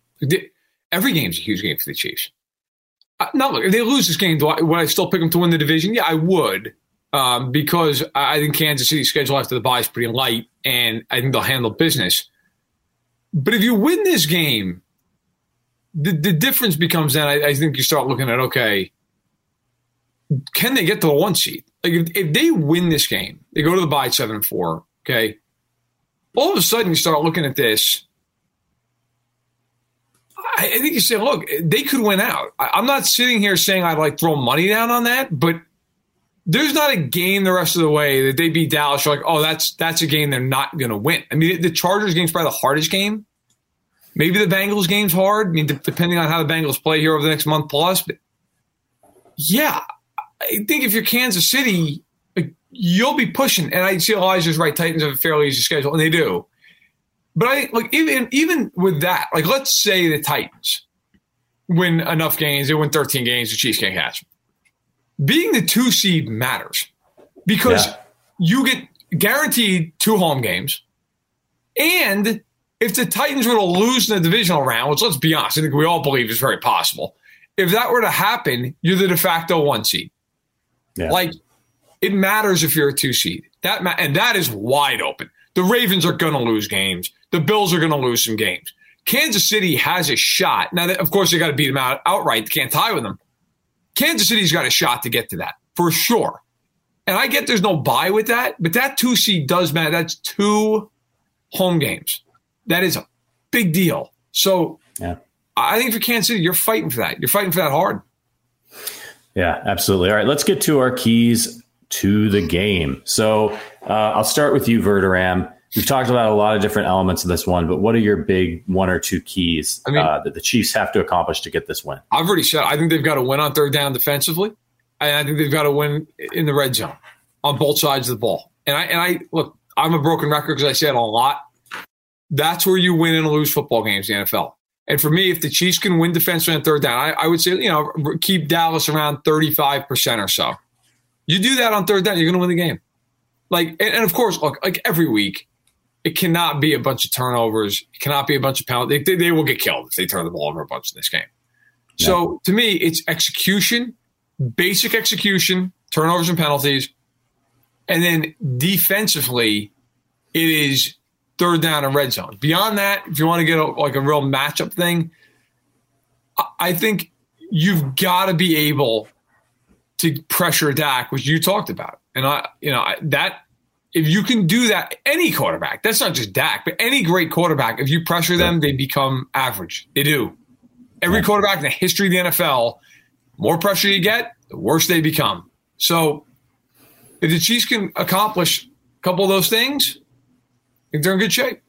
Every game's a huge game for the Chiefs. Uh, now, look, if they lose this game, do I, would I still pick them to win the division? Yeah, I would. Um, because I think Kansas City's schedule after the bye is pretty light, and I think they'll handle business. But if you win this game, the, the difference becomes then I, I, think you start looking at okay, can they get to the one seed? Like if, if they win this game, they go to the bye seven and four. Okay, all of a sudden you start looking at this. I, I think you say, look, they could win out. I, I'm not sitting here saying I'd like throw money down on that, but there's not a game the rest of the way that they beat Dallas. You're like, oh, that's that's a game they're not going to win. I mean, the Chargers game's probably the hardest game. Maybe the Bengals game's hard. I mean, depending on how the Bengals play here over the next month plus. But yeah, I think if you're Kansas City, you'll be pushing. And I see Elijah's right. Titans have a fairly easy schedule, and they do. But I like even even with that, like let's say the Titans win enough games, they win 13 games, the Chiefs can't catch them being the two seed matters because yeah. you get guaranteed two home games. And if the Titans were to lose in the divisional round, which let's be honest, I think we all believe is very possible. If that were to happen, you're the de facto one seed. Yeah. Like it matters if you're a two seed. That ma- and that is wide open. The Ravens are going to lose games. The Bills are going to lose some games. Kansas City has a shot. Now, of course, they got to beat them out outright. They can't tie with them. Kansas City's got a shot to get to that for sure. And I get there's no bye with that, but that two seed does matter. That's two home games. That is a big deal. So yeah. I think for Kansas City, you're fighting for that. You're fighting for that hard. Yeah, absolutely. All right, let's get to our keys to the game. So uh, I'll start with you, Verderame. We've talked about a lot of different elements of this one, but what are your big one or two keys I mean, uh, that the Chiefs have to accomplish to get this win? I've already said I think they've got to win on third down defensively, and I think they've got to win in the red zone on both sides of the ball. And I and I look, I'm a broken record because I said a lot. That's where you win and lose football games in the NFL. And for me, if the Chiefs can win defensively on third down, I, I would say you know keep Dallas around 35 percent or so. You do that on third down, you're going to win the game. Like, and, and, of course, look, like every week, it cannot be a bunch of turnovers. It cannot be a bunch of penalties. They, they will get killed if they turn the ball over a bunch in this game. Yeah. So to me, it's execution, basic execution, turnovers and penalties. And then defensively, it is third down and red zone. Beyond that, if you want to get a, like a real matchup thing, I think you've got to be able to pressure Dak, which you talked about. And I, you know, that if you can do that, any quarterback, that's not just Dak, but any great quarterback, if you pressure them, they become average. They do. Every quarterback in the history of the NFL, more pressure you get, the worse they become. So if the Chiefs can accomplish a couple of those things, I think they're in good shape.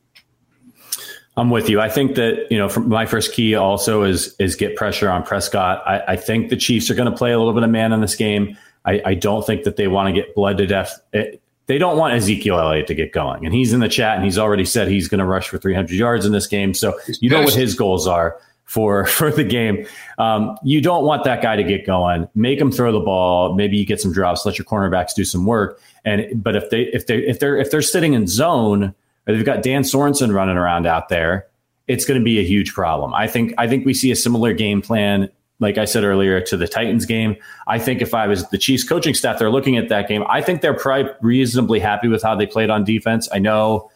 I'm with you. I think that you know, my first key also is is get pressure on Prescott. I, I think the Chiefs are going to play a little bit of man in this game. I, I don't think that they want to get bled to death. Eh, They don't want Ezekiel Elliott to get going, and he's in the chat and he's already said he's going to rush for 300 yards in this game. So you know what his goals are for [LAUGHS] for the game. Um, you don't want that guy to get going. Make him throw the ball. Maybe you get some drops. Let your cornerbacks do some work. And but if they if they if they're if they're sitting in zone or they've got Dan Sorensen running around out there, it's going to be a huge problem. I think I think we see a similar game plan like I said earlier, to the Titans game. I think if I was the Chiefs coaching staff, they're looking at that game. I think they're probably reasonably happy with how they played on defense. I know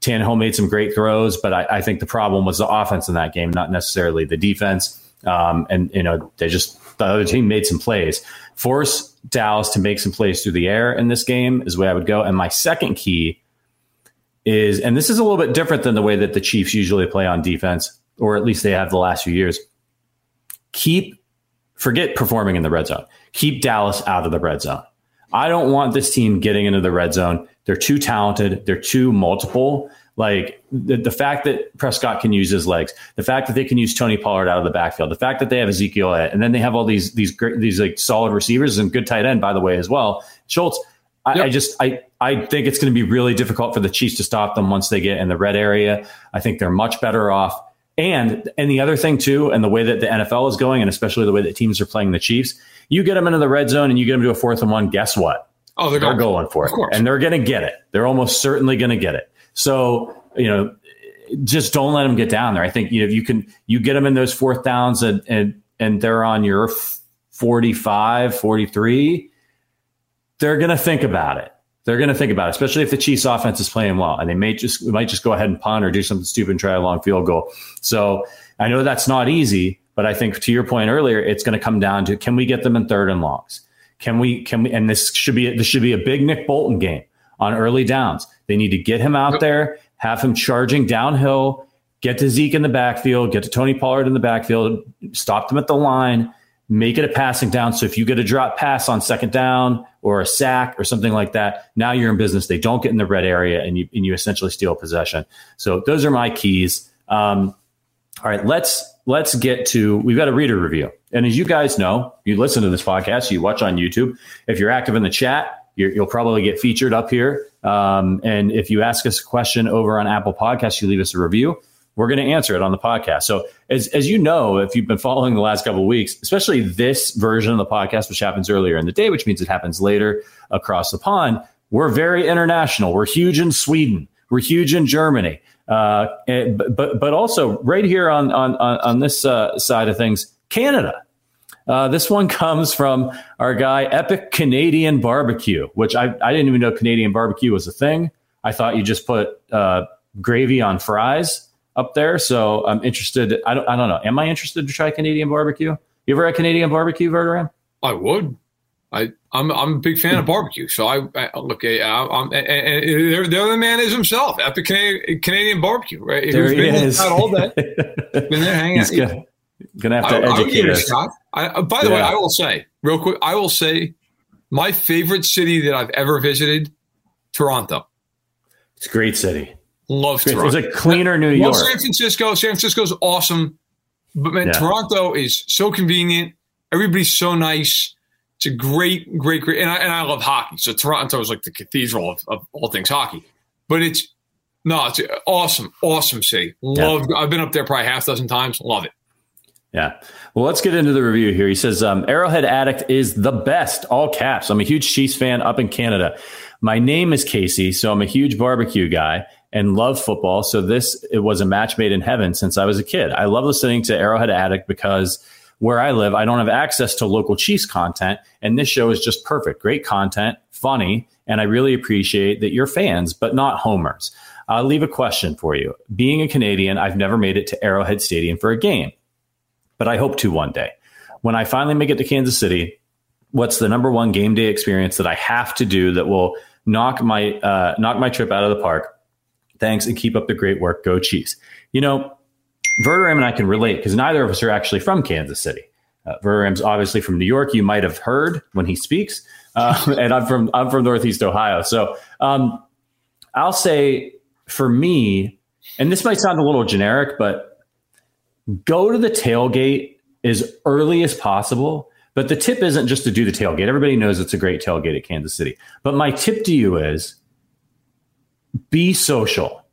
Tannehill made some great throws, but I, I think the problem was the offense in that game, not necessarily the defense. Um, and you know, they just the other team made some plays. Force Dallas to make some plays through the air in this game is where I would go. And my second key is, and this is a little bit different than the way that the Chiefs usually play on defense, or at least they have the last few years. Keep, forget performing in the red zone. Keep Dallas out of the red zone. I don't want this team getting into the red zone. They're too talented. They're too multiple. Like the, the fact that Prescott can use his legs, the fact that they can use Tony Pollard out of the backfield, the fact that they have Ezekiel, and then they have all these these great, these like solid receivers and good tight end, by the way, as well. Schultz, I, yep. I just I I think it's going to be really difficult for the Chiefs to stop them once they get in the red area. I think they're much better off. And and the other thing too, and the way that the NFL is going, and especially the way that teams are playing the Chiefs, you get them into the red zone and you get them to a fourth and one. Guess what? Oh, they're, they're going, for it, and they're going to get it. They're almost certainly going to get it. So you know, just don't let them get down there. I think you know you can you get them in those fourth downs and and and they're on your 45, 43 they're going to think about it. They're going to think about it, especially if the Chiefs offense is playing well and they may just, might just go ahead and punt or do something stupid and try a long field goal. So I know that's not easy, but I think to your point earlier, it's going to come down to, can we get them in third and longs? Can we, can we, and this should be, this should be a big Nick Bolton game on early downs. They need to get him out there, have him charging downhill, get to Zeke in the backfield, get to Tony Pollard in the backfield, stop them at the line, make it a passing down. So if you get a drop pass on second down or a sack or something like that, now you're in business. They don't get in the red area and you, and you essentially steal possession. So those are my keys. Um, all right, let's let's get to we've got a reader review. And as you guys know, you listen to this podcast, you watch on YouTube. If you're active in the chat, you will probably get featured up here. Um, and if you ask us a question over on Apple Podcasts, you leave us a review we're going to answer it on the podcast. So as, as you know, if you've been following the last couple of weeks, especially this version of the podcast, which happens earlier in the day, which means it happens later across the pond, we're very international. We're huge in Sweden. We're huge in Germany. Uh, and, but, but also right here on, on, on this uh, side of things, Canada. Uh, this one [LAUGHS] comes from our guy, Epic Canadian Barbecue, which I, I didn't even know Canadian barbecue was a thing. I thought you just put uh, gravy on fries up there. So I'm interested. I don't, I don't know. Am I interested to try Canadian barbecue? You ever had Canadian barbecue, Verderame? I would. I, I'm I'm a big fan of barbecue, so I, I look. I, I'm, and, and the other man is himself at the Canadian, Canadian barbecue, right? There he is. all day. [LAUGHS] been there hanging He's out. gonna, gonna have to I, educate us. I, uh, by the way, I will say real quick. I will say my favorite city that I've ever visited, Toronto. It's a great city. Love Toronto. It's a cleaner New Love York. San Francisco. San Francisco's awesome, but man, Yeah. Toronto is so convenient. Everybody's so nice. It's a great, great, great, and I and I love hockey. So Toronto is like the cathedral of, of all things hockey. But it's no, it's awesome, awesome city. Love. I've been up there probably half dozen times. Love it. Yeah. Well, let's get into the review here. He says, um, Arrowhead Addict is the best, all caps. I'm a huge Chiefs fan up in Canada. My name is Casey, so I'm a huge barbecue guy and love football. So this it was a match made in heaven since I was a kid. I love listening to Arrowhead Addict because where I live, I don't have access to local Chiefs content, and this show is just perfect. Great content, funny, and I really appreciate that you're fans, but not homers. I'll leave a question for you. Being a Canadian, I've never made it to Arrowhead Stadium for a game but I hope to one day. When I finally make it to Kansas City, what's the number one game day experience that I have to do that will knock my uh, knock my trip out of the park? Thanks and keep up the great work. Go Chiefs. You know, Verderame and I can relate because neither of us are actually from Kansas City. Uh, Verderame's obviously from New York. You might have heard when he speaks, uh, [LAUGHS] and I'm from I'm from Northeast Ohio. So um, I'll say for me, and this might sound a little generic, but go to the tailgate as early as possible. But the tip isn't just to do the tailgate. Everybody knows it's a great tailgate at Kansas City. But my tip to you is be social.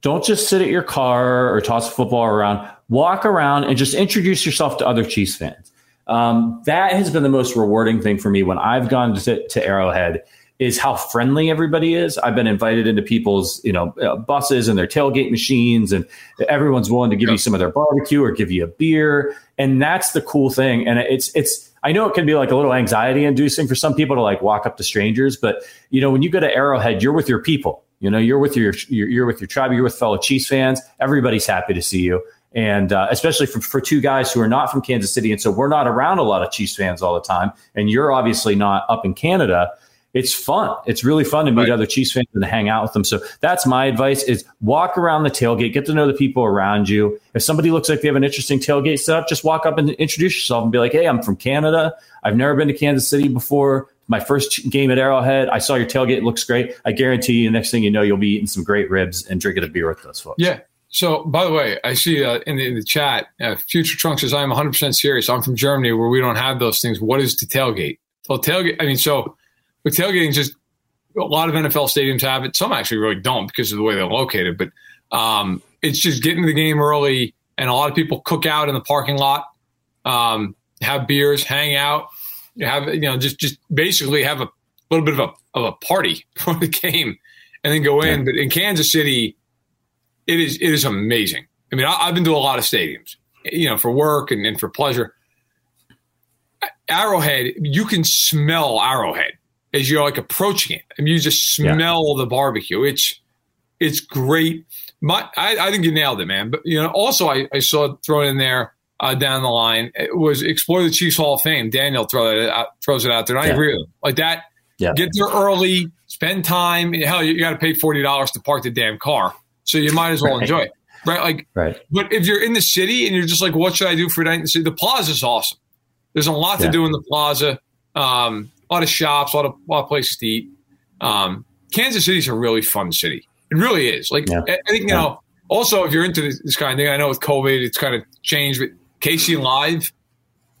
Don't just sit at your car or toss a football around. Walk around and just introduce yourself to other Chiefs fans. Um, that has been the most rewarding thing for me when I've gone to, to Arrowhead is how friendly everybody is. I've been invited into people's, you know, uh, buses and their tailgate machines, and everyone's willing to give you some of their barbecue or give you a beer, and that's the cool thing. And it's it's I know it can be like a little anxiety inducing for some people to like walk up to strangers, but you know, when you go to Arrowhead, you're with your people. You know, you're with your you're, you're with your tribe, you're with fellow Chiefs fans. Everybody's happy to see you. And uh, especially for, for two guys who are not from Kansas City, and so we're not around a lot of Chiefs fans all the time, and you're obviously not up in Canada it's fun. It's really fun to meet Right. other Chiefs fans and to hang out with them. So that's my advice is walk around the tailgate, get to know the people around you. If somebody looks like they have an interesting tailgate setup, just walk up and introduce yourself and be like, Hey, I'm from Canada. I've never been to Kansas City before. My first game at Arrowhead. I saw your tailgate. It looks great. I guarantee you, the next thing you know, you'll be eating some great ribs and drinking a beer with those folks. Yeah. So, by the way, I see uh, in, the, in the chat, uh, Future Trunk says, I'm 100% serious. I'm from Germany where we don't have those things. What is the tailgate? Well, tailgate, I mean, so with tailgating, just a lot of NFL stadiums have it. Some actually really don't because of the way they're located, but um, it's just getting to the game early. And a lot of people cook out in the parking lot, um, have beers, hang out, have, you know, just, just basically have a little bit of a, of a party [LAUGHS] for the game and then go in. Yeah. But in Kansas City, it is it is amazing. I mean, I, I've been to a lot of stadiums, you know, for work and, and for pleasure. Arrowhead, you can smell Arrowhead as you're like approaching it. I mean, you just Yeah. smell the barbecue. It's it's great. My, I, I think you nailed it, man. But you know, also I, I saw thrown in there uh, down the line it was explore the Chiefs Hall of Fame. Daniel throw that out, throws it out there. And I Yeah. agree with him. Like that. Yeah. Get there early. Spend time. Hell, you got to pay forty dollars to park the damn car, so you might as well Right. enjoy it, right? Like Right. but if you're in the city and you're just like, what should I do for a night in the city? The plaza's awesome. There's a lot Yeah. to do in the plaza. Um, a lot of shops, a lot of, a lot of places to eat. Um, Kansas City's a really fun city. It really is. Like Yeah. I think you know. Also, if you're into this, this kind of thing, I know with COVID, it's kind of changed. But KC Live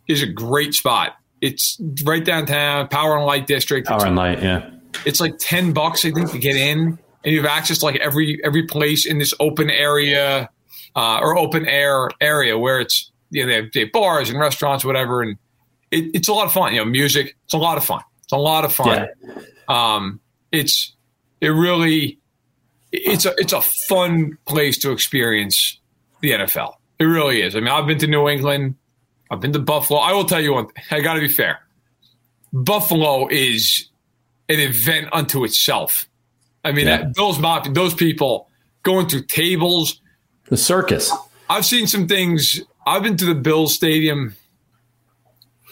is a great spot. It's right downtown, Power and Light District. Power and light. Yeah. It's like ten bucks, I think, to get in, and you have access to like every every place in this open area uh, or open air area where it's you know they have, they have bars and restaurants, whatever, and it, it's a lot of fun. You know, music. It's a lot of fun. It's a lot of fun. Um, it's it really it's a it's a fun place to experience the NFL. It really is. I mean, I've been to New England. I've been to Buffalo. I will tell you one. thing. I got to be fair. Buffalo is an event unto itself. I mean, Yeah. that, those mafia, those people going through tables. The circus. I've seen some things. I've been to the Bills Stadium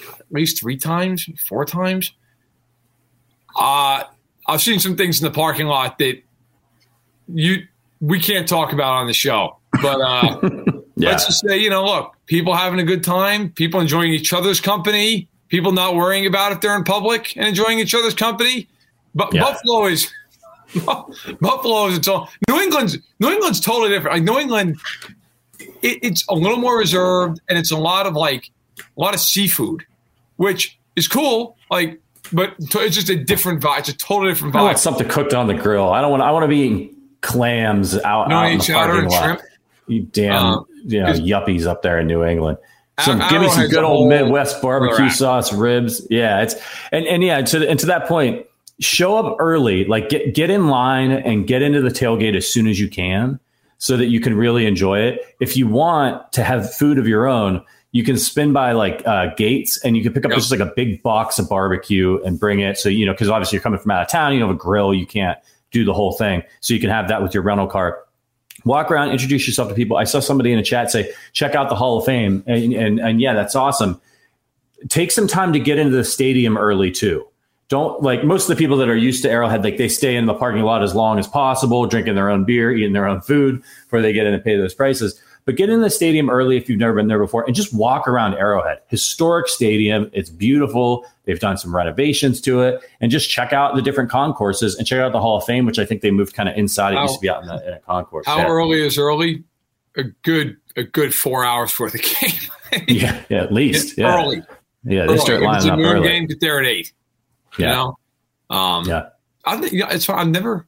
at least three times, four times. Uh, I've seen some things in the parking lot that you we can't talk about on the show. But uh, [LAUGHS] Yeah. let's just say, you know, look, people having a good time, people enjoying each other's company, people not worrying about if they're in public and enjoying each other's company. But Yeah. Buffalo is [LAUGHS] Buffalo is its own. New England's New England's totally different. Like New England, it, it's a little more reserved, and it's a lot of like a lot of seafood, which is cool. Like, but it's just a different vibe. It's a totally different I want vibe. something cooked on the grill. I don't want. I want to be eating clams out, No, out in the parking lot. shrimp. You damn, Um, you know, yuppies up there in New England. Some, give me some good old Midwest barbecue other sauce, ribs. Yeah, it's and and yeah, to and to that point, show up early. Like get get in line and get into the tailgate as soon as you can, so that you can really enjoy it. If you want to have food of your own, you can spin by like uh, Gates and you can pick up Yeah. just like a big box of barbecue and bring it. So you know, because obviously you're coming from out of town, you don't have a grill, you can't do the whole thing, so you can have that with your rental car walk around, introduce yourself to people. I saw somebody in a chat say, check out the Hall of Fame. And, and, and yeah, that's awesome. Take some time to get into the stadium early too. Don't like most of the people that are used to Arrowhead, like they stay in the parking lot as long as possible, drinking their own beer, eating their own food before they get in and pay those prices. But get in the stadium early if you've never been there before and just walk around Arrowhead. Historic stadium. It's beautiful. They've done some renovations to it and just check out the different concourses and check out the Hall of Fame, which I think they moved kind of inside. It How- used to be out in, the, in a concourse. How Yeah. early is early? A good a good four hours for the [LAUGHS] game. Yeah, yeah, at least. Yeah. Early. Yeah, they Early. start If it's lining a up noon early. game, get there at eight. Yeah. You know? Um, Yeah. I think yeah. It's I've never.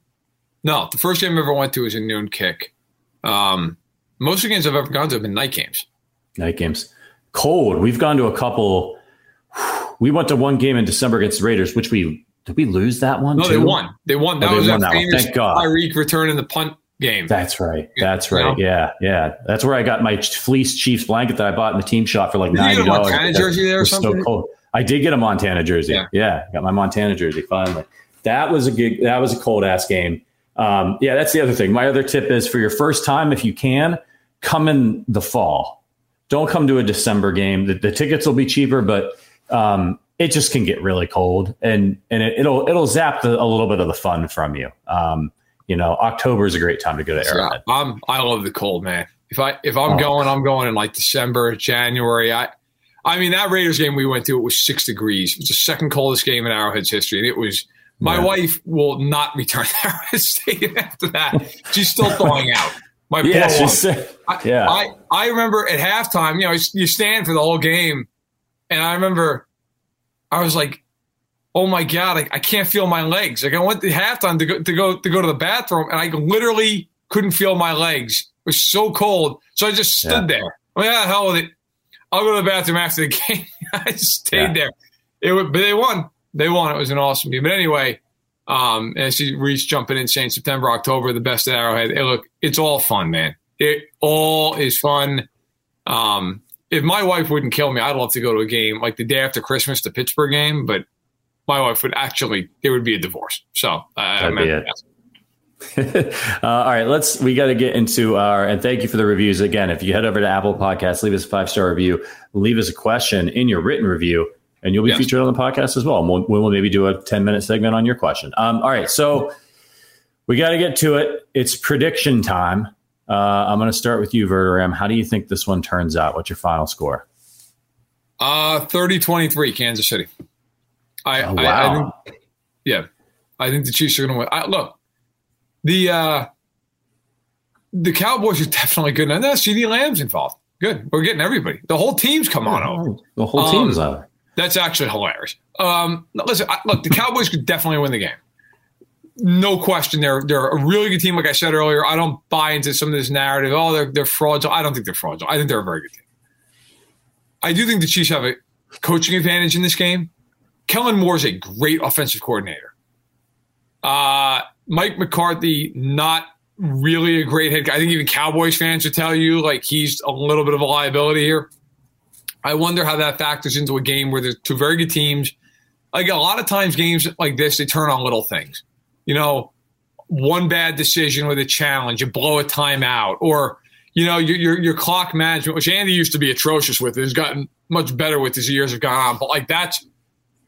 No, the first game I ever went to was a noon kick. Um, most of the games I've ever gone to have been night games. Night games. Cold. We've gone to a couple. We went to one game in December against the Raiders, which we did we lose that one? No, too? they won. They won. That Oh, they was won that famous Thank God. Tyreek returning the punt game. That's right. That's You right. know? Yeah, yeah. That's where I got my fleece Chiefs blanket that I bought in the team shop for like Did you ninety dollars. Montana jersey there or something? So cold. I did get a Montana jersey. Yeah. Yeah. got my Montana jersey finally. That was a good. That was a cold ass game. Um, yeah, that's the other thing. My other tip is for your first time, if you can, come in the fall. Don't come to a December game. The, the tickets will be cheaper, but um, it just can get really cold, and and it, it'll it'll zap the, a little bit of the fun from you. Um, you know, October is a great time to go to Arrowhead. Yeah, I'm. I love the cold, man. If I if I'm Oh. going, I'm going in like December, January. I, I mean that Raiders game we went to, it was six degrees. It was the second coldest game in Arrowhead's history, and it was. My Yeah. wife will not return [LAUGHS] to Arrowhead Stadium after that. She's still thawing out. My Yeah, poor she's wife. I, yeah. I, I remember at halftime, you know, you stand for the whole game. And I remember I was like, oh my God, I, I can't feel my legs. Like I went to halftime to go, to go, to go to the bathroom and I literally couldn't feel my legs. It was so cold. So I just stood Yeah. there. I mean, yeah, hell with it. I'll go to the bathroom after the [LAUGHS] game. I stayed there. It but they won. They won. It was an awesome game. But anyway, um, and she reached jumping in saying September, October, the best at Arrowhead. Hey, look, it's all fun, man. It all is fun. Um, if my wife wouldn't kill me, I'd love to go to a game like the day after Christmas, the Pittsburgh game. But my wife would actually, there would be a divorce. So uh, I That'd be it. [LAUGHS] uh, all right, let's. We got to get into our. And thank you for the reviews again. If you head over to Apple Podcasts, leave us a five star review, leave us a question in your written review, and you'll be Yes. featured on the podcast as well. And we'll, we'll maybe do a ten minute segment on your question. Um, all right, so we got to get to it. It's prediction time. Uh, I'm going to start with you, Verderame. How do you think this one turns out? What's your final score? Uh, 30 23, Kansas City. I, Oh, I, I wow. think, yeah, I think the Chiefs are going to win. I, look, the uh, the Cowboys are definitely good. And that's CeeDee Lamb's involved. Good. We're getting everybody. The whole team's come on over. the whole Um, team's on. That's actually hilarious. Um, listen, I, look, the Cowboys could definitely win the game. No question. They're they're a really good team. Like I said earlier, I don't buy into some of this narrative. Oh, they're they're frauds. I don't think they're frauds. I think they're a very good team. I do think the Chiefs have a coaching advantage in this game. Kellen Moore is a great offensive coordinator. Uh, Mike McCarthy, not really a great head. I think even Cowboys fans would tell you like he's a little bit of a liability here. I wonder how that factors into a game where there's two very good teams. Like a lot of times, games like this, they turn on little things. You know, one bad decision with a challenge, you blow a timeout, or you know, your, your, your clock management, which Andy used to be atrocious with, has gotten much better with as years have gone on. But like that's,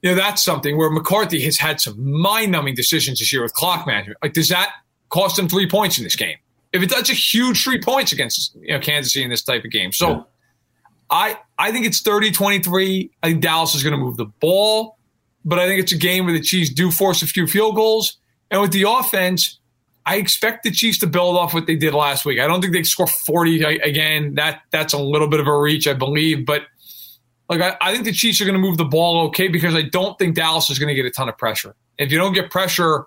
you know, that's something where McCarthy has had some mind numbing decisions this year with clock management. Like, does that cost him three points in this game? If it, that's a huge three points against you know Kansas City in this type of game. So yeah. I I think it's 30-23. I think Dallas is going to move the ball, but I think it's a game where the Chiefs do force a few field goals. And with the offense, I expect the Chiefs to build off what they did last week. I don't think they score 40 again. That that's a little bit of a reach, I believe, but like I, I think the Chiefs are going to move the ball okay because I don't think Dallas is going to get a ton of pressure. If you don't get pressure,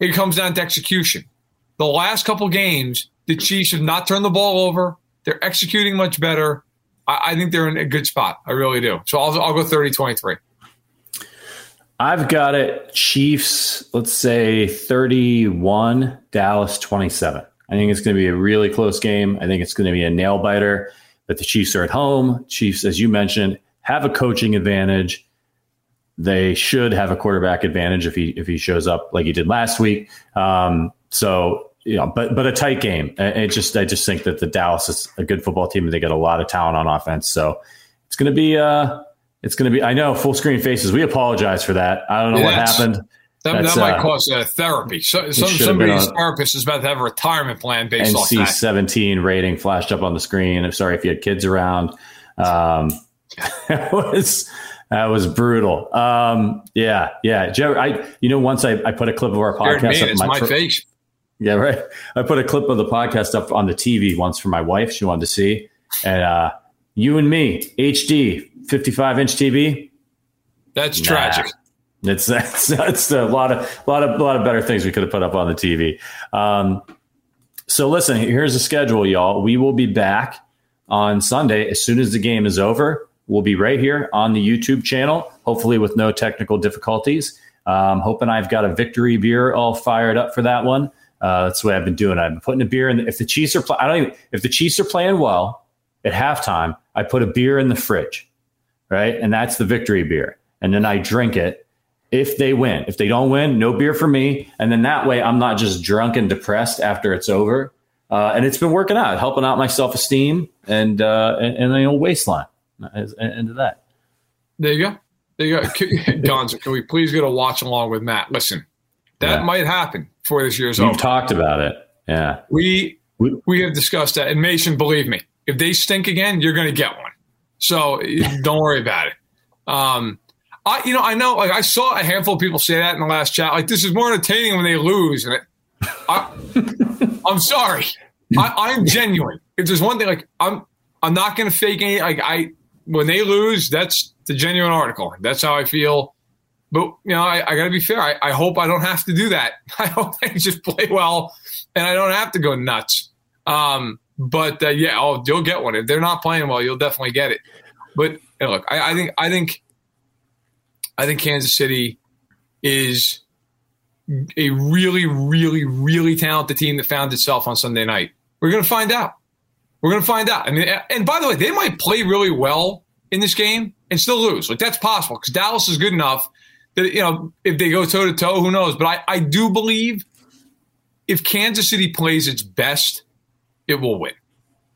it comes down to execution. The last couple games, the Chiefs have not turned the ball over. They're executing much better. I, I think they're in a good spot. I really do. So I'll, I'll go 30 23. I've got it Chiefs, let's say 31, Dallas 27. I think it's going to be a really close game. I think it's going to be a nail biter. But the Chiefs are at home. Chiefs, as you mentioned, have a coaching advantage. They should have a quarterback advantage if he if he shows up like he did last week. Um, so know, but but a tight game. It just I just think that the Dallas is a good football team and they get a lot of talent on offense. So it's going to be uh it's to be, I know, full screen faces. We apologize for that. I don't know yeah, what happened. That, that might uh, cost uh, therapy. So, some, somebody's therapist is about to have a retirement plan based NC off that. 17 rating flashed up on the screen. I'm sorry if you had kids around. Um, [LAUGHS] that was that was brutal. Um, yeah, yeah. Joe, I you know once I, I put a clip of our podcast up my, my face. Yeah, right. I put a clip of the podcast up on the TV once for my wife. She wanted to see, and uh, you and me, HD, 55 inch TV. That's nah. tragic. It's [LAUGHS] that's that's a lot of lot of lot of better things we could have put up on the TV. Um, so listen, here's the schedule, y'all. We will be back on Sunday as soon as the game is over. We'll be right here on the YouTube channel, hopefully with no technical difficulties. Um, hoping I've got a victory beer all fired up for that one. Uh, that's what I've been doing. I've been putting a beer in. The, if the Chiefs are, I don't even. If the Chiefs are playing well at halftime, I put a beer in the fridge right? And that's the victory beer. And then I drink it if they win. If they don't win, no beer for me. And then that way I'm not just drunk and depressed after it's over. Uh, and it's been working out, helping out my self esteem and, uh, and, and the old waistline into that. There you go. There you go. [LAUGHS] Gonzo, can we please get a watch along with Matt? Listen, that yeah. might happen for this year's We've over. talked about it. Yeah. We, we have discussed that. And Mason, believe me, if they stink again, you're going to get one. So [LAUGHS] don't worry about it. Um, I, you know, I know, like I saw a handful of people say that in the last chat. Like this is more entertaining when they lose, and it, I, [LAUGHS] am sorry, I, am genuine. If there's one thing, like I'm, I'm not going to fake any. Like I, when they lose, that's the genuine article. That's how I feel. But you know, I, I got to be fair. I, I hope I don't have to do that. [LAUGHS] I hope they just play well, and I don't have to go nuts. Um, but uh, yeah, oh, you'll get one if they're not playing well. You'll definitely get it. But look, I, I think I think I think Kansas City is a really, really, really talented team that found itself on Sunday night. We're going to find out. We're going to find out. I mean, and by the way, they might play really well in this game and still lose. Like that's possible because Dallas is good enough you know if they go toe to toe, who knows? But I, I do believe if Kansas City plays its best it will win.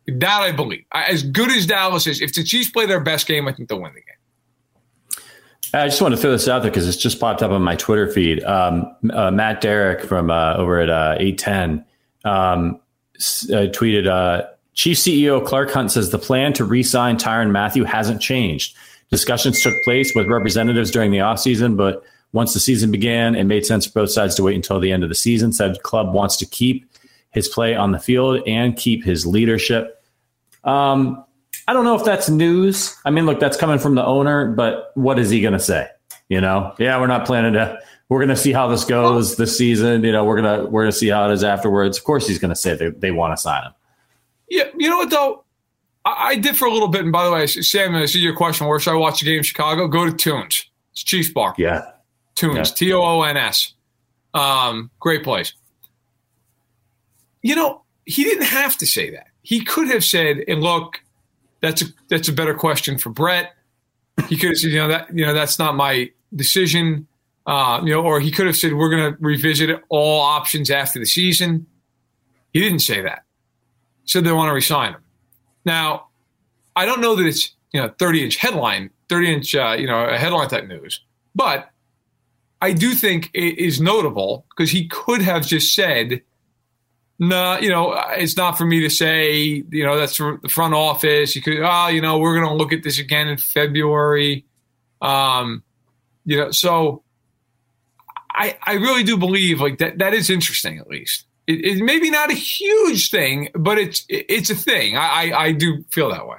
That I believe. As good as Dallas is, if the Chiefs play their best game, I think they'll win the game. I just want to throw this out there because it's just popped up on my Twitter feed. Um, uh, Matt Derrick from uh, over at uh, 810 um, uh, tweeted uh, Chief CEO Clark Hunt says the plan to re sign Tyrann Mathieu hasn't changed. Discussions took place with representatives during the offseason, but once the season began, it made sense for both sides to wait until the end of the season. Said club wants to keep his play on the field and keep his leadership. Um, I don't know if that's news. I mean, look, that's coming from the owner, but what is he going to say? You know, yeah, we're not planning to. We're going to see how this goes this season. You know, we're gonna we're gonna see how it is afterwards. Of course, he's going to say they they want to sign him. Yeah, you know what though, I, for a little bit. And by the way, Sam, I see your question. Where should I watch the game in Chicago? Go to Tunes. It's Chiefs Bar. Yeah, Tunes. T O O N S. Um, great place you know, he didn't have to say that. He could have said, "And look, that's a that's a better question for Brett." He could have said, "You know that you know that's not my decision." Uh, you know, or he could have said, "We're going to revisit all options after the season." He didn't say that. said they want to resign him. Now, I don't know that it's you know 30 inch headline, 30 inch uh, you know a headline type news, but I do think it is notable because he could have just said, "No, you know, it's not for me to say. You know, that's the front office. You could, oh, you know, we're going to look at this again in February." Um, you know, so I I really do believe like that that is interesting at least. It, it maybe not a huge thing, but it's it's a thing. I I, I do feel that way.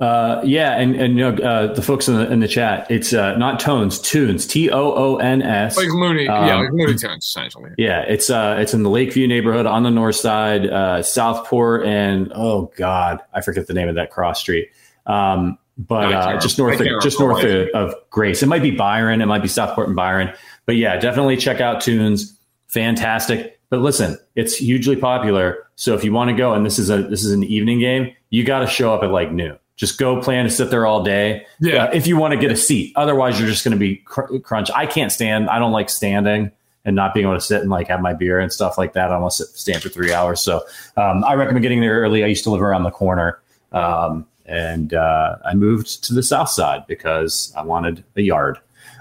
Uh, yeah, and and you know uh, the folks in the in the chat, it's uh, not tones, tunes, T O O N S, like Looney, um, yeah, like Looney Tunes, essentially. Yeah, it's uh, it's in the Lakeview neighborhood on the north side, uh, Southport, and oh god, I forget the name of that cross street. Um, but uh, just north of just north of, of, Grace. It might be Byron, it might be Southport and Byron, but yeah, definitely check out Tunes. Fantastic. But listen, it's hugely popular. So if you want to go, and this is a this is an evening game, you got to show up at like noon. Just go plan to sit there all day. Yeah. Uh, if you want to get a seat, otherwise you're just going to be cr- crunch. I can't stand. I don't like standing and not being able to sit and like have my beer and stuff like that. I want to sit, stand for three hours. So um, I recommend getting there early. I used to live around the corner. Um, and uh, I moved to the south side because I wanted a yard.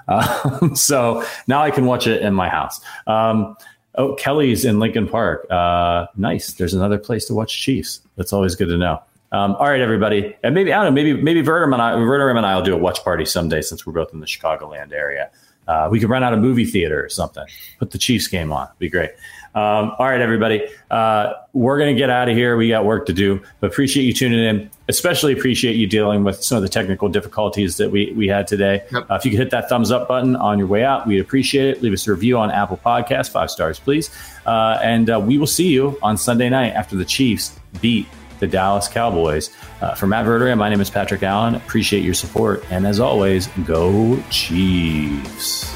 Uh, [LAUGHS] so now I can watch it in my house. Um, oh, Kelly's in Lincoln Park. Uh, nice. There's another place to watch Chiefs. That's always good to know. Um, all right, everybody, and maybe I don't know, maybe maybe Verderame and I, and I will do a watch party someday since we're both in the Chicagoland area. Uh, we could run out a movie theater or something. Put the Chiefs game on. It'd be great. Um, all right, everybody. Uh, we're going to get out of here. We got work to do, but appreciate you tuning in. Especially appreciate you dealing with some of the technical difficulties that we, we had today. Yep. Uh, if you could hit that thumbs up button on your way out, we'd appreciate it. Leave us a review on Apple Podcast, five stars, please. Uh, and uh, we will see you on Sunday night after the Chiefs beat the Dallas Cowboys. Uh, for Matt Verderame, my name is Patrick Allen. Appreciate your support. And as always, go Chiefs.